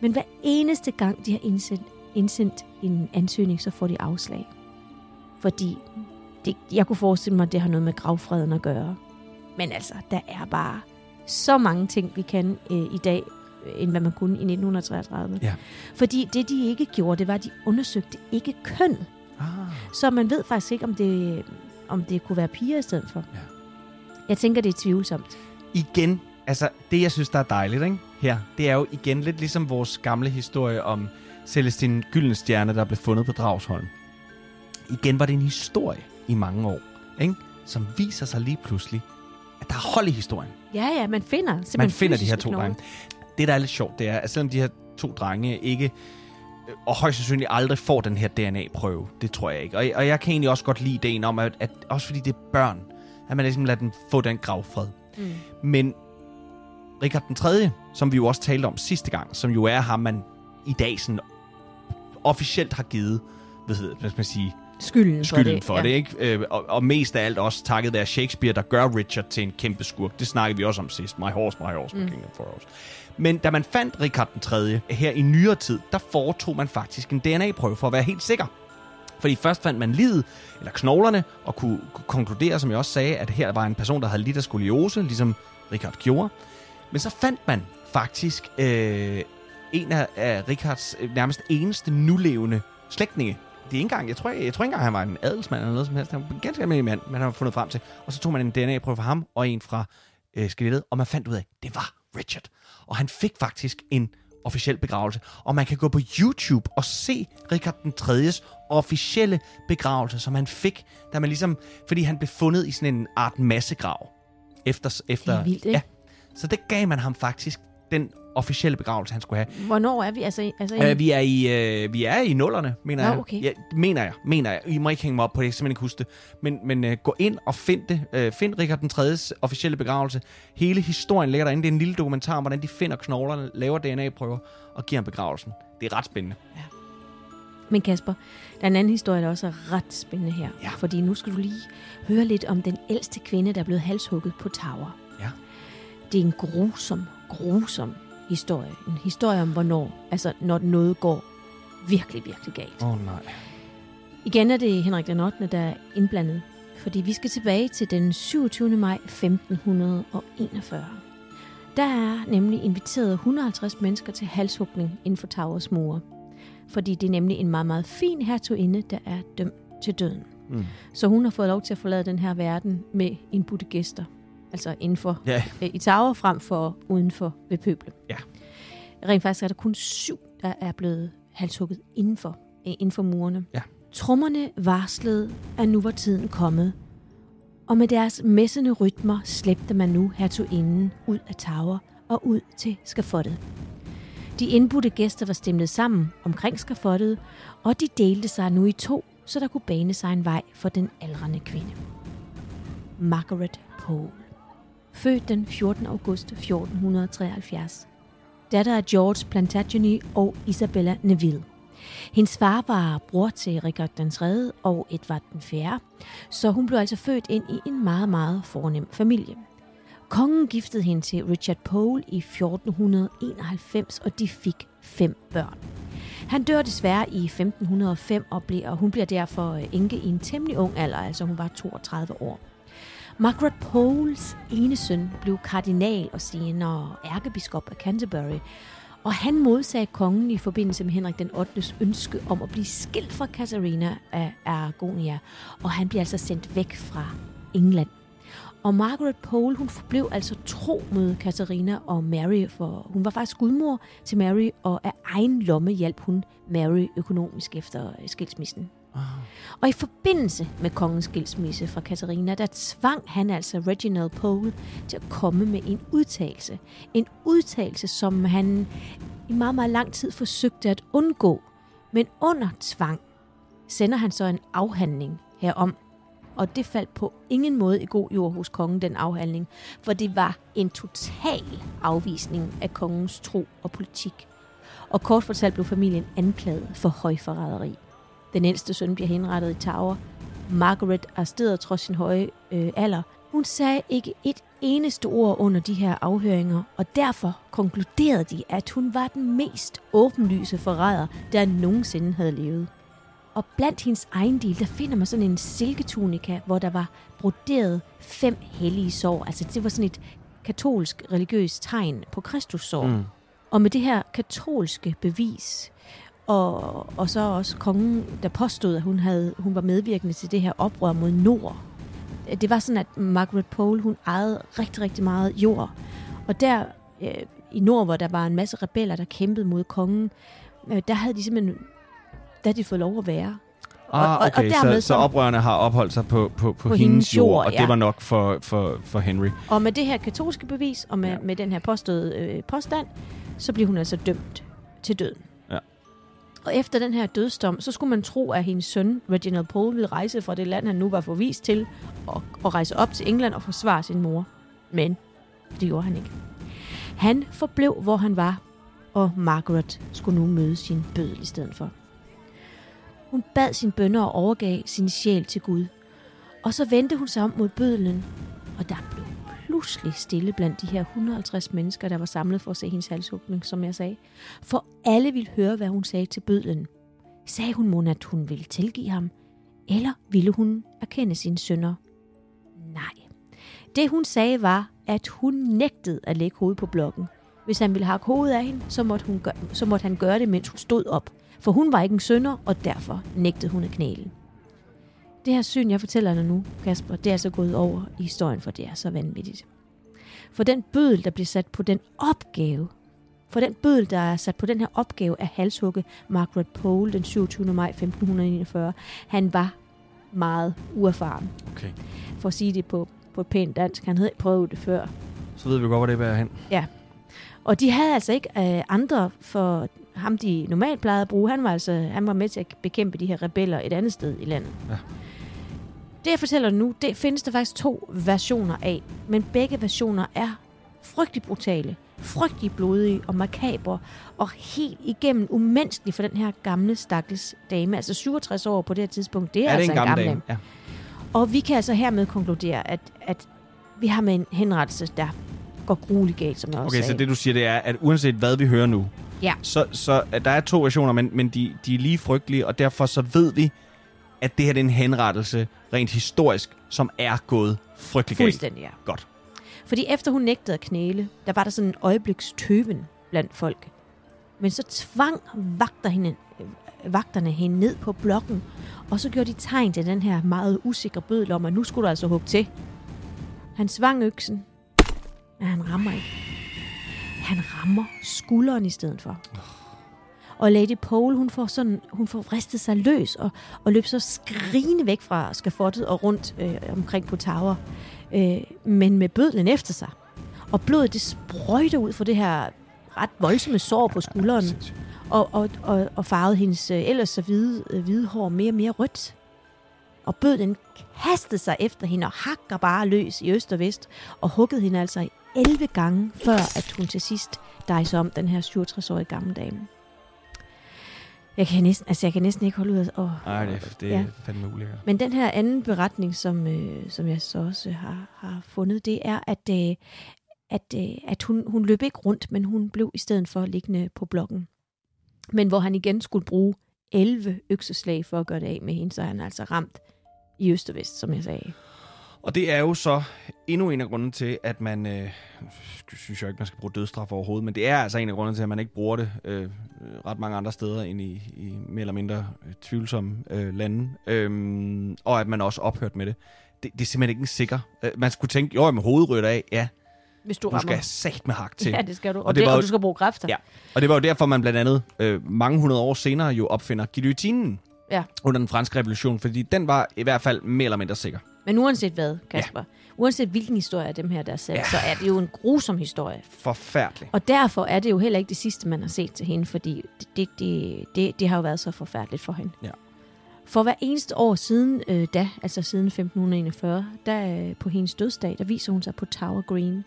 Men hver eneste gang, de har indsendt, indsendt en ansøgning, så får de afslag. Fordi det, jeg kunne forestille mig, at det har noget med gravfreden at gøre. Men altså, der er bare så mange ting, vi kan øh, i dag, øh, end hvad man kunne i 1933. Ja. Fordi det, de ikke gjorde, det var, at de undersøgte ikke køn. Ah. Så man ved faktisk ikke, om det, om det kunne være piger i stedet for. Ja. Jeg tænker, det er tvivlsomt. Igen, altså det, jeg synes, der er dejligt ikke? her, det er jo igen lidt ligesom vores gamle historie om Celestine Gyldenstjerne, der blev fundet på Dragsholm. Igen var det en historie i mange år, ikke? som viser sig lige pludselig, at der er hold i historien. Ja, ja, man finder Man finder de her to drenge. Det, der er lidt sjovt, det er, at selvom de her to drenge ikke øh, og højst sandsynligt aldrig får den her DNA-prøve. Det tror jeg ikke. Og, og jeg kan egentlig også godt lide ideen om, at, at også fordi det er børn, at man ligesom lader den få den gravfred. Mm. Men Richard den 3., som vi jo også talte om sidste gang, som jo er ham, man i dag sådan officielt har givet, hvad, hedder, hvad skal man sige, skylden, skylden for det, for ja. det ikke? Øh, og, og mest af alt også takket være Shakespeare, der gør Richard til en kæmpe skurk. Det snakkede vi også om sidst. My horse, my horse, my mm. kingdom for us. Men da man fandt Richard den 3. her i nyere tid, der foretog man faktisk en DNA-prøve for at være helt sikker. Fordi først fandt man livet, eller knoglerne, og kunne, kunne konkludere, som jeg også sagde, at her var en person, der havde lidt af skoliose, ligesom Richard gjorde. Men så fandt man faktisk øh, en af, af Richards øh, nærmest eneste nulevende slægtninge. Det er ikke engang, jeg tror, jeg, jeg tror ikke engang, han var en adelsmand eller noget som helst. Han var en ganske almindelig mand, man har fundet frem til. Og så tog man en DNA-prøve fra ham og en fra øh, skelettet, og man fandt ud af, at det var Richard. Og han fik faktisk en officiel begravelse. Og man kan gå på YouTube og se Richard den 3.s officielle begravelse, som han fik, da man ligesom, fordi han blev fundet i sådan en art massegrav. Efter, efter, Det er vildt, ikke? Ja. Så det gav man ham faktisk den officielle begravelse, han skulle have. Hvornår er vi? Altså, altså Øh, vi er i øh, vi er i nullerne, mener Nå, jeg. okay. Ja, mener jeg, mener jeg. I må ikke hænge mig op på det, jeg kan simpelthen ikke huske det. Men, men øh, gå ind og find det. Øh, find Richard den 3. officielle begravelse. Hele historien ligger derinde. Det er en lille dokumentar om, hvordan de finder knoglerne, laver DNA-prøver og giver ham begravelsen. Det er ret spændende. Men Kasper, der er en anden historie, der også er ret spændende her. Ja. Fordi nu skal du lige høre lidt om den ældste kvinde, der er blevet halshugget på Tower. Ja. Det er en grusom, grusom historie. En historie om, hvornår, altså når noget går virkelig, virkelig galt. Åh oh, nej. Igen er det Henrik den 8., der er indblandet. Fordi vi skal tilbage til den 27. maj 1541. Der er nemlig inviteret 150 mennesker til halshugning inden for Towers mure. Fordi det er nemlig en meget, meget fin hertuginde, der er dømt til døden. Mm. Så hun har fået lov til at forlade den her verden med indbudte gæster. Altså indenfor Ja, øh, i Tower frem for udenfor ved pøblen. Ja. Rent faktisk er der kun syv, der er blevet halshugget indenfor, øh, inden for murene. Ja. Trommerne varslede, at nu var tiden kommet. Og med deres messende rytmer slæbte man nu hertuginden ud af Tower og ud til skafottet. De indbudte gæster var stemlet sammen omkring skafottet, og de delte sig nu i to, så der kunne bane sig en vej for den aldrende kvinde. Margaret Pole. Født den 14. august 1473. Datter af George Plantagenet og Isabella Neville. Hendes far var bror til Richard den 3. og Edvard den 4., så hun blev altså født ind i en meget, meget fornem familie. Kongen giftede hende til Richard Pole i 1491, og de fik fem børn. Han dør desværre i 1505, og, blev, og hun bliver derfor øh, enke i en temmelig ung alder, altså hun var 32 år. Margaret Poles ene søn blev kardinal og senere ærkebiskop af Canterbury, og han modsagde kongen i forbindelse med Henrik den 8. ønske om at blive skilt fra Katharina af Aragonia, og han bliver altså sendt væk fra England. Og Margaret Pole, hun forblev altså tro mod Katharina og Mary, for hun var faktisk gudmor til Mary, og af egen lomme hjalp hun Mary økonomisk efter skilsmissen. Og i forbindelse med kongens skilsmisse fra Katarina, der tvang han altså Reginald Pole til at komme med en udtalelse. En udtalelse, som han i meget, meget lang tid forsøgte at undgå. Men under tvang sender han så en afhandling herom. Og det faldt på ingen måde i god jord hos kongen, den afhandling. For det var en total afvisning af kongens tro og politik. Og kort fortalt blev familien anklaget for højforræderi. Den ældste søn bliver henrettet i Tower. Margaret arresteret trods sin høje øh, alder. Hun sagde ikke et eneste ord under de her afhøringer, og derfor konkluderede de, at hun var den mest åbenlyse forræder, der nogensinde havde levet. Og blandt hendes egen del, der finder man sådan en silketunika, hvor der var broderet fem hellige sår. Altså det var sådan et katolsk religiøst tegn på Kristus sår. Mm. Og med det her katolske bevis, og, og så også kongen, der påstod, at hun, havde, hun var medvirkende til det her oprør mod Nord. Det var sådan, at Margaret Pole, hun ejede rigtig, rigtig meget jord. Og der øh, i Nord, hvor der var en masse rebeller, der kæmpede mod kongen, øh, der havde de simpelthen der havde de fået lov at være. Ah, og- og okay, dermed så, så oprørerne har opholdt sig på, på, på, på hendes jord, jord, og ja. det var nok for, for, for Henry. Og med det her katolske bevis, og med, Ja. med den her påståede øh, påstand, så blev hun altså dømt til døden. Og efter den her dødsdom, så skulle man tro, at hendes søn, Reginald Pole, ville rejse fra det land, han nu var forvist til, og, og rejse op til England og forsvare sin mor. Men det gjorde han ikke. Han forblev, hvor han var, og Margaret skulle nu møde sin bødel i stedet for. Hun bad sin bønder og overgav sin sjæl til Gud. Og så vendte hun sig om mod bødlen, og der blev pludselig stille blandt de her 150 mennesker, der var samlet for at se hendes halshugning, som jeg sagde. For alle ville høre, hvad hun sagde til bødlen. Sagde hun mon, at hun ville tilgive ham? Eller ville hun erkende sine sønder? Nej. Det hun sagde var, at hun nægtede at lægge hovedet på blokken. Hvis han ville hakke hovedet af hende, så måtte, hun gøre, så måtte han gøre det, mens hun stod op. For hun var ikke en sønder, og derfor nægtede hun at knæle. Det her syn, jeg fortæller dig nu, Kasper, det er altså gået over i historien, for det er så vanvittigt. For den bødel, der blev sat på den opgave, For den bødel, der er sat på den her opgave af halshugge Margaret Pole den 27. maj 1541, han var meget uerfaren. Okay. For at sige det på, på et pænt dansk. Han havde ikke prøvet det før. Så ved vi godt, hvor det bærer hen. Og de havde altså ikke øh, andre for ham, de normalt plejede at bruge. Han var altså han var med til at bekæmpe de her rebeller et andet sted i landet. Ja. Det, jeg fortæller nu, det findes der faktisk to versioner af. Men begge versioner er frygtelig brutale, frygtelig blodige og makabre, og helt igennem umenneskelige for den her gamle stakkels dame. Altså 67 år på det her tidspunkt, det er, Er det altså en gammel dame? Ja. og vi kan altså hermed konkludere, at, at vi har med en henrettelse, der går grueligt galt, som jeg også Okay, så det du siger, det er, at uanset hvad vi hører nu, Ja. så, så at der er to versioner, men, men de, de er lige frygtelige, og derfor så ved vi, at det her det er en henrettelse, rent historisk, som er gået frygtelig galt. Fuldstændig, ja. Godt. Fordi efter hun nægtede at knæle, der var der sådan en øjebliks tøven blandt folk. Men så tvang vagter hende, øh, vagterne hende ned på blokken, og så gjorde de tegn til den her meget usikre bødel om, at nu skulle du altså hugge til. Han svang øksen, men han rammer ikke. Han rammer skulderen i stedet for. Og Lady Pole, hun får, sådan, hun får vristet sig løs og, og løb så skrigende væk fra skafottet og rundt øh, omkring på Tower. Øh, men med bødlen efter sig. Og blodet, det sprøjter ud fra det her ret voldsomme sår på skulderen, og, og, og, og farvede hendes øh, ellers så hvide, øh, hvide hår mere og mere rødt. Og bødlen kastede sig efter hende og hakker bare løs i øst og vest, og huggede hende altså 11 gange, før at hun til sidst dejser om den her 67-årige gamle dame. Jeg kan næsten, altså jeg kan næsten ikke holde ud af... Åh, Nej, det, det er Ja. fandme ulækkert. men den her anden beretning, som, øh, som jeg så også har, har fundet, det er, at, øh, at, øh, at hun, hun løb ikke rundt, men hun blev i stedet for liggende på blokken. Men hvor han igen skulle bruge 11 økseslag for at gøre det af med hende, så er han altså ramt i øst og vest, som jeg sagde. Og det er jo så endnu en af grunden til, at man... Øh, synes jeg ikke, man skal bruge dødsstraf overhovedet, men det er altså en af grundene til, at man ikke bruger det øh, ret mange andre steder end i, i mere eller mindre øh, tvivlsomme øh, lande. Øhm, og at man også ophørt med det. det. Det er simpelthen ikke en sikker... Øh, man skulle tænke, jo, med hovedet af, ja, Hvis du du rammer. skal sat med hak til. Ja, det skal du. Og, Og det det, var og du skal bruge kræfter. Ja. Og det var jo derfor, man blandt andet øh, mange hundrede år senere jo opfinder guillotinen Ja. under den franske revolution, fordi den var i hvert fald mere eller mindre sikker. Men uanset hvad, Kasper, ja. uanset hvilken historie af dem her, der er sat, Ja. så er det jo en grusom historie. Forfærdeligt. Og derfor er det jo heller ikke det sidste, man har set til hende, fordi det, det, det, det, det har jo været så forfærdeligt for hende. Ja. For hver eneste år siden øh, da, altså siden 1541, der øh, på hendes dødsdag, der viser hun sig på Tower Green.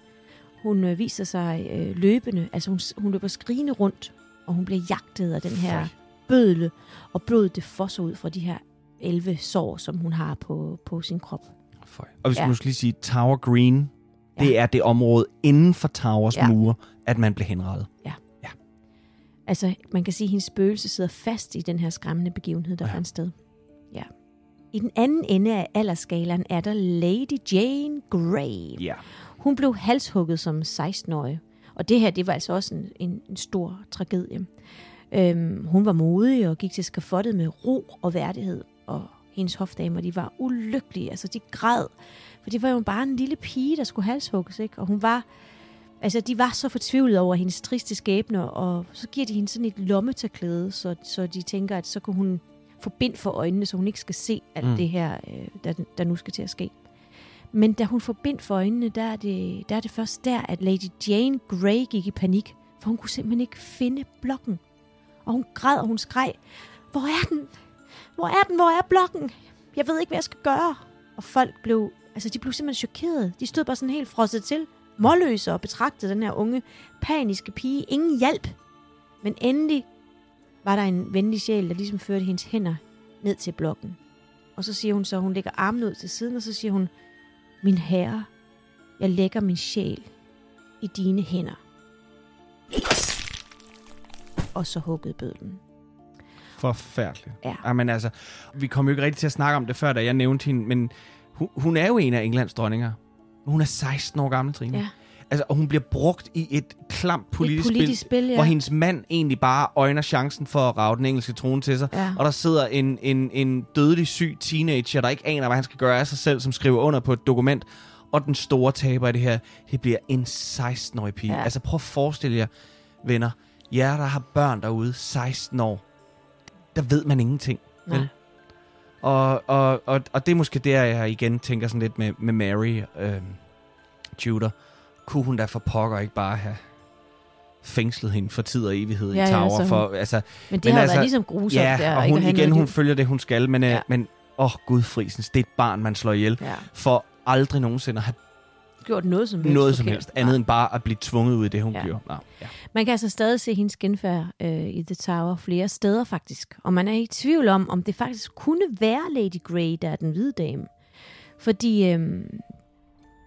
Hun øh, viser sig øh, løbende, altså hun, hun løber skrigende rundt, og hun bliver jagtet af den her bødle, og blodet det fosser ud fra de her 11 sår, som hun har på, på sin krop. Føj. Og vi skal Ja. måske lige sige, Tower Green, det Ja. er det område inden for Towers Ja. mure, at man blev henrettet. Altså, man kan sige, at hendes spøgelse sidder fast i den her skræmmende begivenhed, der Ja. ja. fandt sted. Ja. I den anden ende af aldersskalaen er der Lady Jane Grey. Ja. Hun blev halshugget som 16-årig. Og det her, det var altså også en, en, en stor tragedie. Øhm, hun var modig og gik til skafottet med ro og værdighed. Og hendes hofdamer, de var ulykkelige. Altså, de græd. For det var jo bare en lille pige, der skulle halshugges, ikke? Og hun var... Altså, de var så fortvivlede over hendes triste skæbne, og så giver de hende sådan et lommetørklæde, så, så de tænker, at så kan hun få bind for øjnene, så hun ikke skal se alt Mm. mm. det her, øh, der, der nu skal til at ske. Men da hun får bind for øjnene, der er, det, der er det først der, at Lady Jane Grey gik i panik, for hun kunne simpelthen ikke finde blokken. Og hun græd, og hun skreg, hvor er den? Hvor er den? Hvor er blokken? Jeg ved ikke, hvad jeg skal gøre. Og folk blev, altså de blev simpelthen chokeret. De stod bare sådan helt frosset til, målløse og betragtede den her unge, paniske pige. Ingen hjælp. Men endelig var der en venlig sjæl, der ligesom førte hendes hænder ned til blokken. Og så siger hun så, hun lægger armen ud til siden, og så siger hun, min herre, jeg lægger min sjæl i dine hænder. Og så huggede bødlen. Forfærdeligt. Ja. Jamen altså, vi kom jo ikke rigtig til at snakke om det før, da jeg nævnte hende, men hun, hun er jo en af Englands dronninger. Hun er 16 år gammel, Trine. Ja. Altså, og hun bliver brugt i et klamt politisk, Et politisk spil, spil, ja. hvor hendes mand egentlig bare øjner chancen for at rave den engelske trone til sig. Ja. Og der sidder en, en, en dødelig syg teenager, der ikke aner, hvad han skal gøre af sig selv, som skriver under på et dokument. Og den store taber i det her, det bliver en 16-årig pige. Ja. Altså prøv at forestille jer, venner, jer der har børn derude, 16 år, der ved man ingenting. Nej. Vel? Og, og, og, og det er måske der, jeg igen tænker sådan lidt med, med Mary øh, Tudor. Kunne hun da for pokker ikke bare have fængslet hende for tid og evighed Ja, i ja, Tower? hun- for, altså, Men det Men har altså, været ligesom grusomt ja, der. og hun, igen, hun følger det, hun skal, men, Ja. ja. men åh, gud frisens, det er et barn, man slår ihjel, Ja, for aldrig nogensinde at have gjort noget som helst noget som helst, andet end bare at blive tvunget ud i det, hun Ja. gjorde. Ja. Man kan altså stadig se hendes genfærd øh, i The Tower flere steder faktisk. Og man er i tvivl om, om det faktisk kunne være Lady Grey, der er den hvide dame. Fordi øh,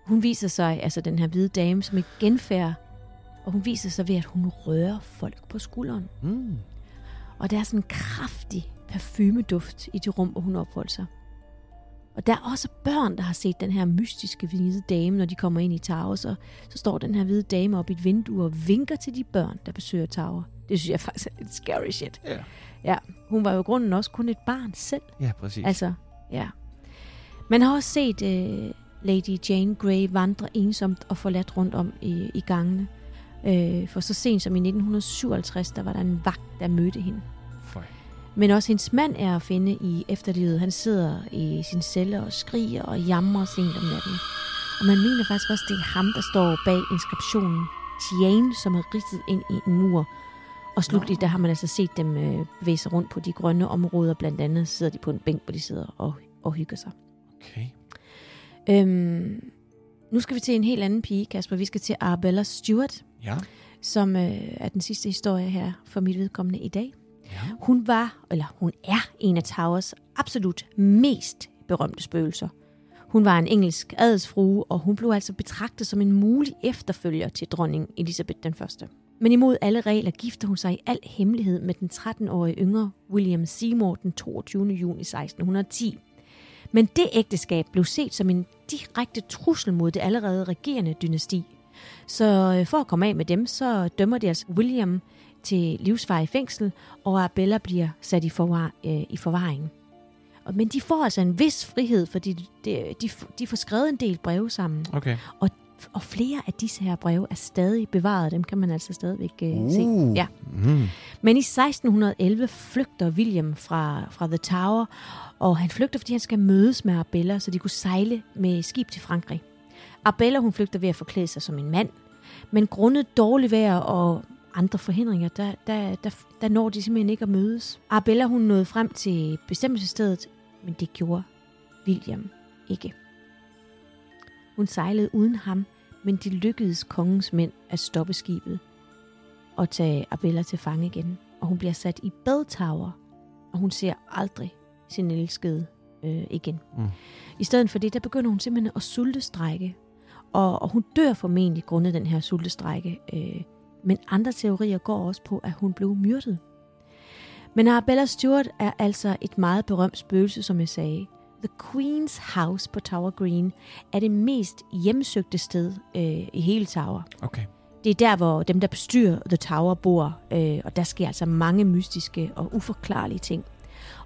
hun viser sig, altså den her hvide dame, som et genfærd. Og hun viser sig ved, at hun rører folk på skulderen. Mm. Og der er sådan en kraftig parfumeduft i det rum, hvor hun opholder sig. Og der er også børn, der har set den her mystiske hvide dame, når de kommer ind i Tower. Så, så står den her hvide dame op i et vindue og vinker til de børn, der besøger Tower. Det synes jeg faktisk er lidt scary shit. Ja. Ja, hun var jo i grunden også kun et barn selv. ja, præcis. Altså, ja. Man har også set uh, Lady Jane Grey vandre ensomt og forladt rundt om i, i gangene. Uh, for så sent som i 1957, der var der en vagt, der mødte hende. Men også hendes mand er at finde i efterlivet. Han sidder i sin celle og skriger og jamrer sent om natten. Og man mener faktisk også, at det er ham, der står bag inskriptionen Jane, som er ridset ind i en mur. Og slutligt, der har man altså set dem øh, bevæge sig rundt på de grønne områder. Blandt andet sidder de på en bænk, hvor de sidder og, og hygger sig. Okay. Øhm, nu skal vi til en helt anden pige, Kasper. Vi skal til Arabella Stewart, Ja. som øh, er den sidste historie her for mit vedkommende i dag ja. Hun var, eller hun er en af Towers absolut mest berømte spøgelser. Hun var en engelsk adelsfrue, og hun blev altså betragtet som en mulig efterfølger til dronning Elisabeth den første. Men imod alle regler gifter hun sig i al hemmelighed med den 13-årige yngre William Seymour den 22. juni 1610. Men det ægteskab blev set som en direkte trussel mod det allerede regerende dynasti. Så øh, for at komme af med dem, så dømmer de altså William til livsvarig fængsel, og Arabella bliver sat i, forvar, øh, i forvaring. Og, men de får altså en vis frihed, fordi de, de, de får skrevet en del breve sammen. Okay. Og flere af disse her breve er stadig bevaret. Dem kan man altså stadigvæk øh, se. Uh. Ja. Mm. Men i 1611 flygter William fra, fra The Tower, og han flygter, fordi han skal mødes med Arabella, så de kunne sejle med skib til Frankrig. Arabella hun flygter ved at forklæde sig som en mand, men grundet dårligt vejr og andre forhindringer, der, der, der, der når de simpelthen ikke at mødes. Arabella hun nåede frem til bestemmelsesstedet, men det gjorde William ikke. Hun sejlede uden ham, men de lykkedes kongens mænd at stoppe skibet og tage Arabella til fange igen. Og hun bliver sat i Bell Tower, og hun ser aldrig sin elskede øh, igen. Mm. I stedet for det, der begynder hun simpelthen at sultestrække. Og, og hun dør formentlig grundet den her sultestrække. Øh, men andre teorier går også på, at hun blev myrdet. Men Arabella Stewart er altså et meget berømt spøgelse, som jeg sagde. The Queen's House på Tower Green er det mest hjemsøgte sted øh, i hele Tower. Okay. Det er der, hvor dem, der bestyrer The Tower, bor, øh, og der sker altså mange mystiske og uforklarlige ting.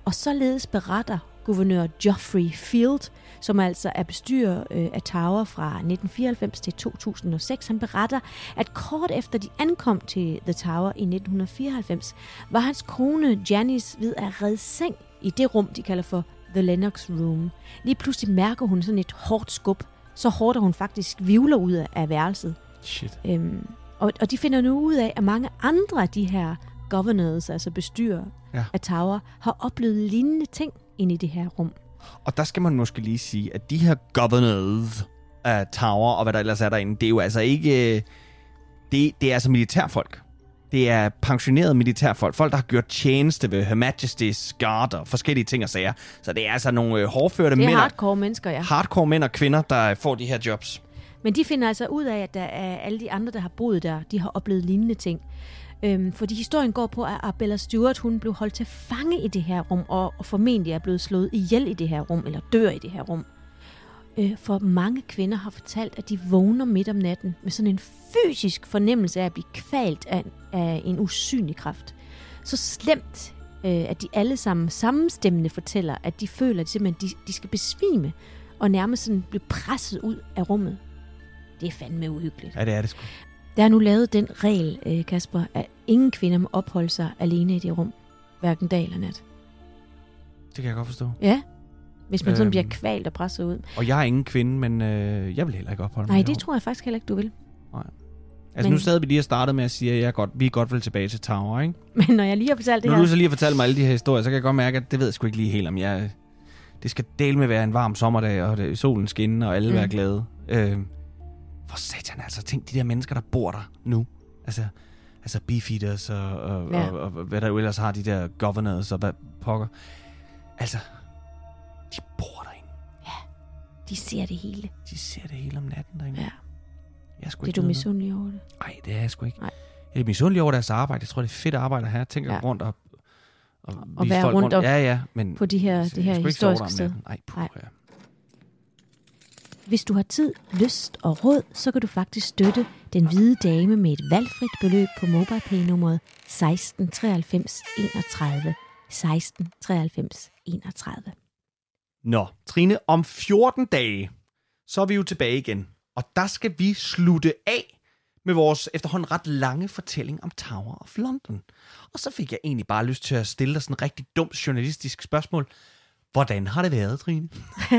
Og således beretter guvernør Geoffrey Field, som altså er bestyrer øh, af Tower fra 1994 til 2006, han beretter, at kort efter de ankom til The Tower i 1994, var hans kone Janice ved at redde seng i det rum, de kalder for The Lennox Room. Lige pludselig mærker hun sådan et hårdt skub, så hårdt, at hun faktisk vivler ud af- værelset. Shit. Øhm, og, og de finder nu ud af, at mange andre af de her governors, altså bestyrer ja. af Tower, har oplevet lignende ting inde i det her rum. Og der skal man måske lige sige, at de her governors af Tower, og hvad der ellers er derinde, det er jo altså ikke... øh, Det, det er altså militærfolk. Det er pensionerede militærfolk. Folk, der har gjort tjeneste ved Her Majesty's Guard og forskellige ting og sager. Så det er altså nogle øh, hårdførte Det er mænd, hardcore mennesker, ja. hardcore mænd og kvinder, der får de her jobs. Men de finder altså ud af, at der er alle de andre, der har boet der, de har oplevet lignende ting. Øhm, fordi historien går på, at Arbella Stewart hun blev holdt til fange i det her rum, og, og formentlig er blevet slået ihjel i det her rum, eller dør i det her rum. Øh, for mange kvinder har fortalt, at de vågner midt om natten med sådan en fysisk fornemmelse af at blive kvalt af, af en usynlig kraft. Så slemt, øh, at de alle sammen sammenstemmende fortæller, at de føler, at de simpelthen de, de skal besvime, og nærmest sådan blive presset ud af rummet. Det er fandme uhyggeligt. Ja, det er det sgu. Der er nu lavet den regel, øh, Kasper, at ingen kvinder må opholde sig alene i det rum, hverken dag eller nat. Det kan jeg godt forstå. Ja, hvis man sådan Øhm. bliver kvalt og presset ud. Og jeg er ingen kvinde, men øh, jeg vil heller ikke opholde mig Nej, det rum. tror jeg faktisk heller ikke, du vil. Altså men- nu sad vi lige og startede med at sige, at jeg godt, vi er godt vel tilbage til Tower, ikke? [laughs] Men når jeg lige har fortalt det Når her... du så lige har fortalt mig alle de her historier, så kan jeg godt mærke, at det ved jeg sgu ikke lige helt om jeg... Det skal dele med være en varm sommerdag, og det, solen skinner, og alle mm. være glade. Øh, for satan altså, tænk de der mennesker, der bor der nu. Altså, altså beefeaters og, og, Ja. ja. og, og, og, hvad der jo ellers har, de der governors og hvad pokker. Altså, de bor derinde. De ser det hele. De ser det hele om natten derinde. Ja. Jeg sgu Det er du misundelig over det. Nej, det er jeg sgu ikke. Nej. Jeg er misundelig over deres arbejde. Jeg tror, det er fedt arbejde at have. At Ja. rundt og, og, Og være folk rundt om- Ja, ja. Men På de her, jeg det her skulle historiske sted. Nej, puh, Nej. ja. Hvis du har tid, lyst og råd, så kan du faktisk støtte Den Hvide Dame med et valgfrit beløb på MobilePay-nummeret 16 93 31. 1693 31. Nå, Trine, om 14 dage, så er vi jo tilbage igen. Og der skal vi slutte af med vores efterhånden ret lange fortælling om Tower of London. Og så fik jeg egentlig bare lyst til at stille dig sådan et rigtig dumt journalistisk spørgsmål. Hvordan har det været, Trine?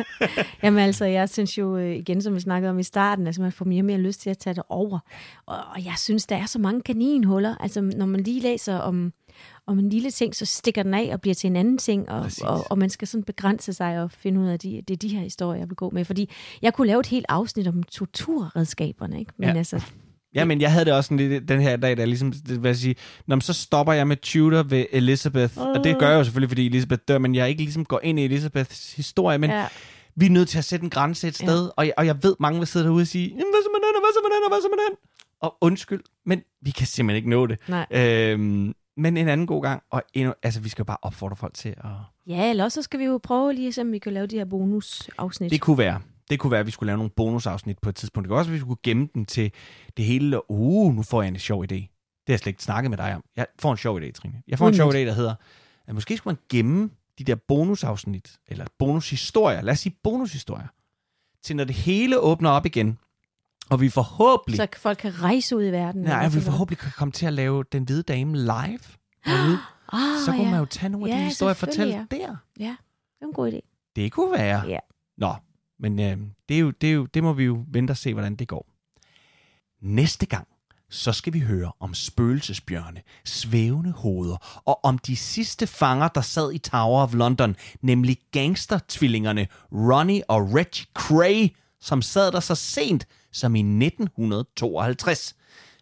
[laughs] Jamen altså, jeg synes jo øh, igen, som vi snakkede om i starten, altså man får mere og mere lyst til at tage det over. Og, og jeg synes, der er så mange kaninhuller. Altså når man lige læser om, om en lille ting, så stikker den af og bliver til en anden ting. Og, Præcis. og, og man skal sådan begrænse sig og finde ud af, at de, det er de her historier, jeg vil gå med. Fordi jeg kunne lave et helt afsnit om torturredskaberne, ikke? Men Ja. altså, Ja, men jeg havde det også sådan lidt den her dag, der ligesom, det vil jeg sige, Nå, så stopper jeg med Tudor ved Elizabeth, uh. og det gør jeg jo selvfølgelig, fordi Elizabeth dør, men jeg ikke ligesom går ind i Elizabeths historie, men ja, vi er nødt til at sætte en grænse et Ja. sted, og, jeg, og jeg ved, mange vil sidde derude og sige, "Jamen, hvad så med den, og hvad så med den, og hvad så med den? Og undskyld, men vi kan simpelthen ikke nå det. nej. Øhm, men en anden god gang, og endnu, altså, vi skal jo bare opfordre folk til at... Ja, eller også så skal vi jo prøve lige om vi kan lave de her bonusafsnit. Det kunne være. Det kunne være, at vi skulle lave nogle bonusafsnit på et tidspunkt. Det kunne også være, at vi skulle gemme dem til det hele. Uh, nu får jeg en sjov idé. Det har jeg slet ikke snakket med dig om. Jeg får en sjov idé, Trine. Jeg får en sjov idé, der hedder, at måske skulle man gemme de der bonusafsnit, eller bonushistorier, lad os sige bonushistorier, til når det hele åbner op igen, og vi forhåbentlig, Så folk kan rejse ud i verden. nej, vi forhåbentlig kan komme til at lave Den Hvide Dame live. derude. [gasps] Ah, så kunne ja. man jo tage nogle af de Ja, historier og fortælle selvfølgelig, der. Ja, det er en god idé. Det kunne være. Ja. Nå, men øh, det, er jo, det, er jo, det må vi jo vente og se, hvordan det går. Næste gang, så skal vi høre om spøgelsesbjørne, svævende hoveder og om de sidste fanger, der sad i Tower of London, nemlig gangstertvillingerne Ronnie og Reggie Cray, som sad der så sent som i 1952.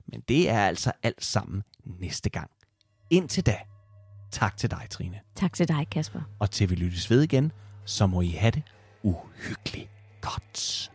Men det er altså alt sammen næste gang. Indtil da, tak til dig, Trine. Tak til dig, Kasper. Og til vi lyttes ved igen, så må I have det uhyggelig katt.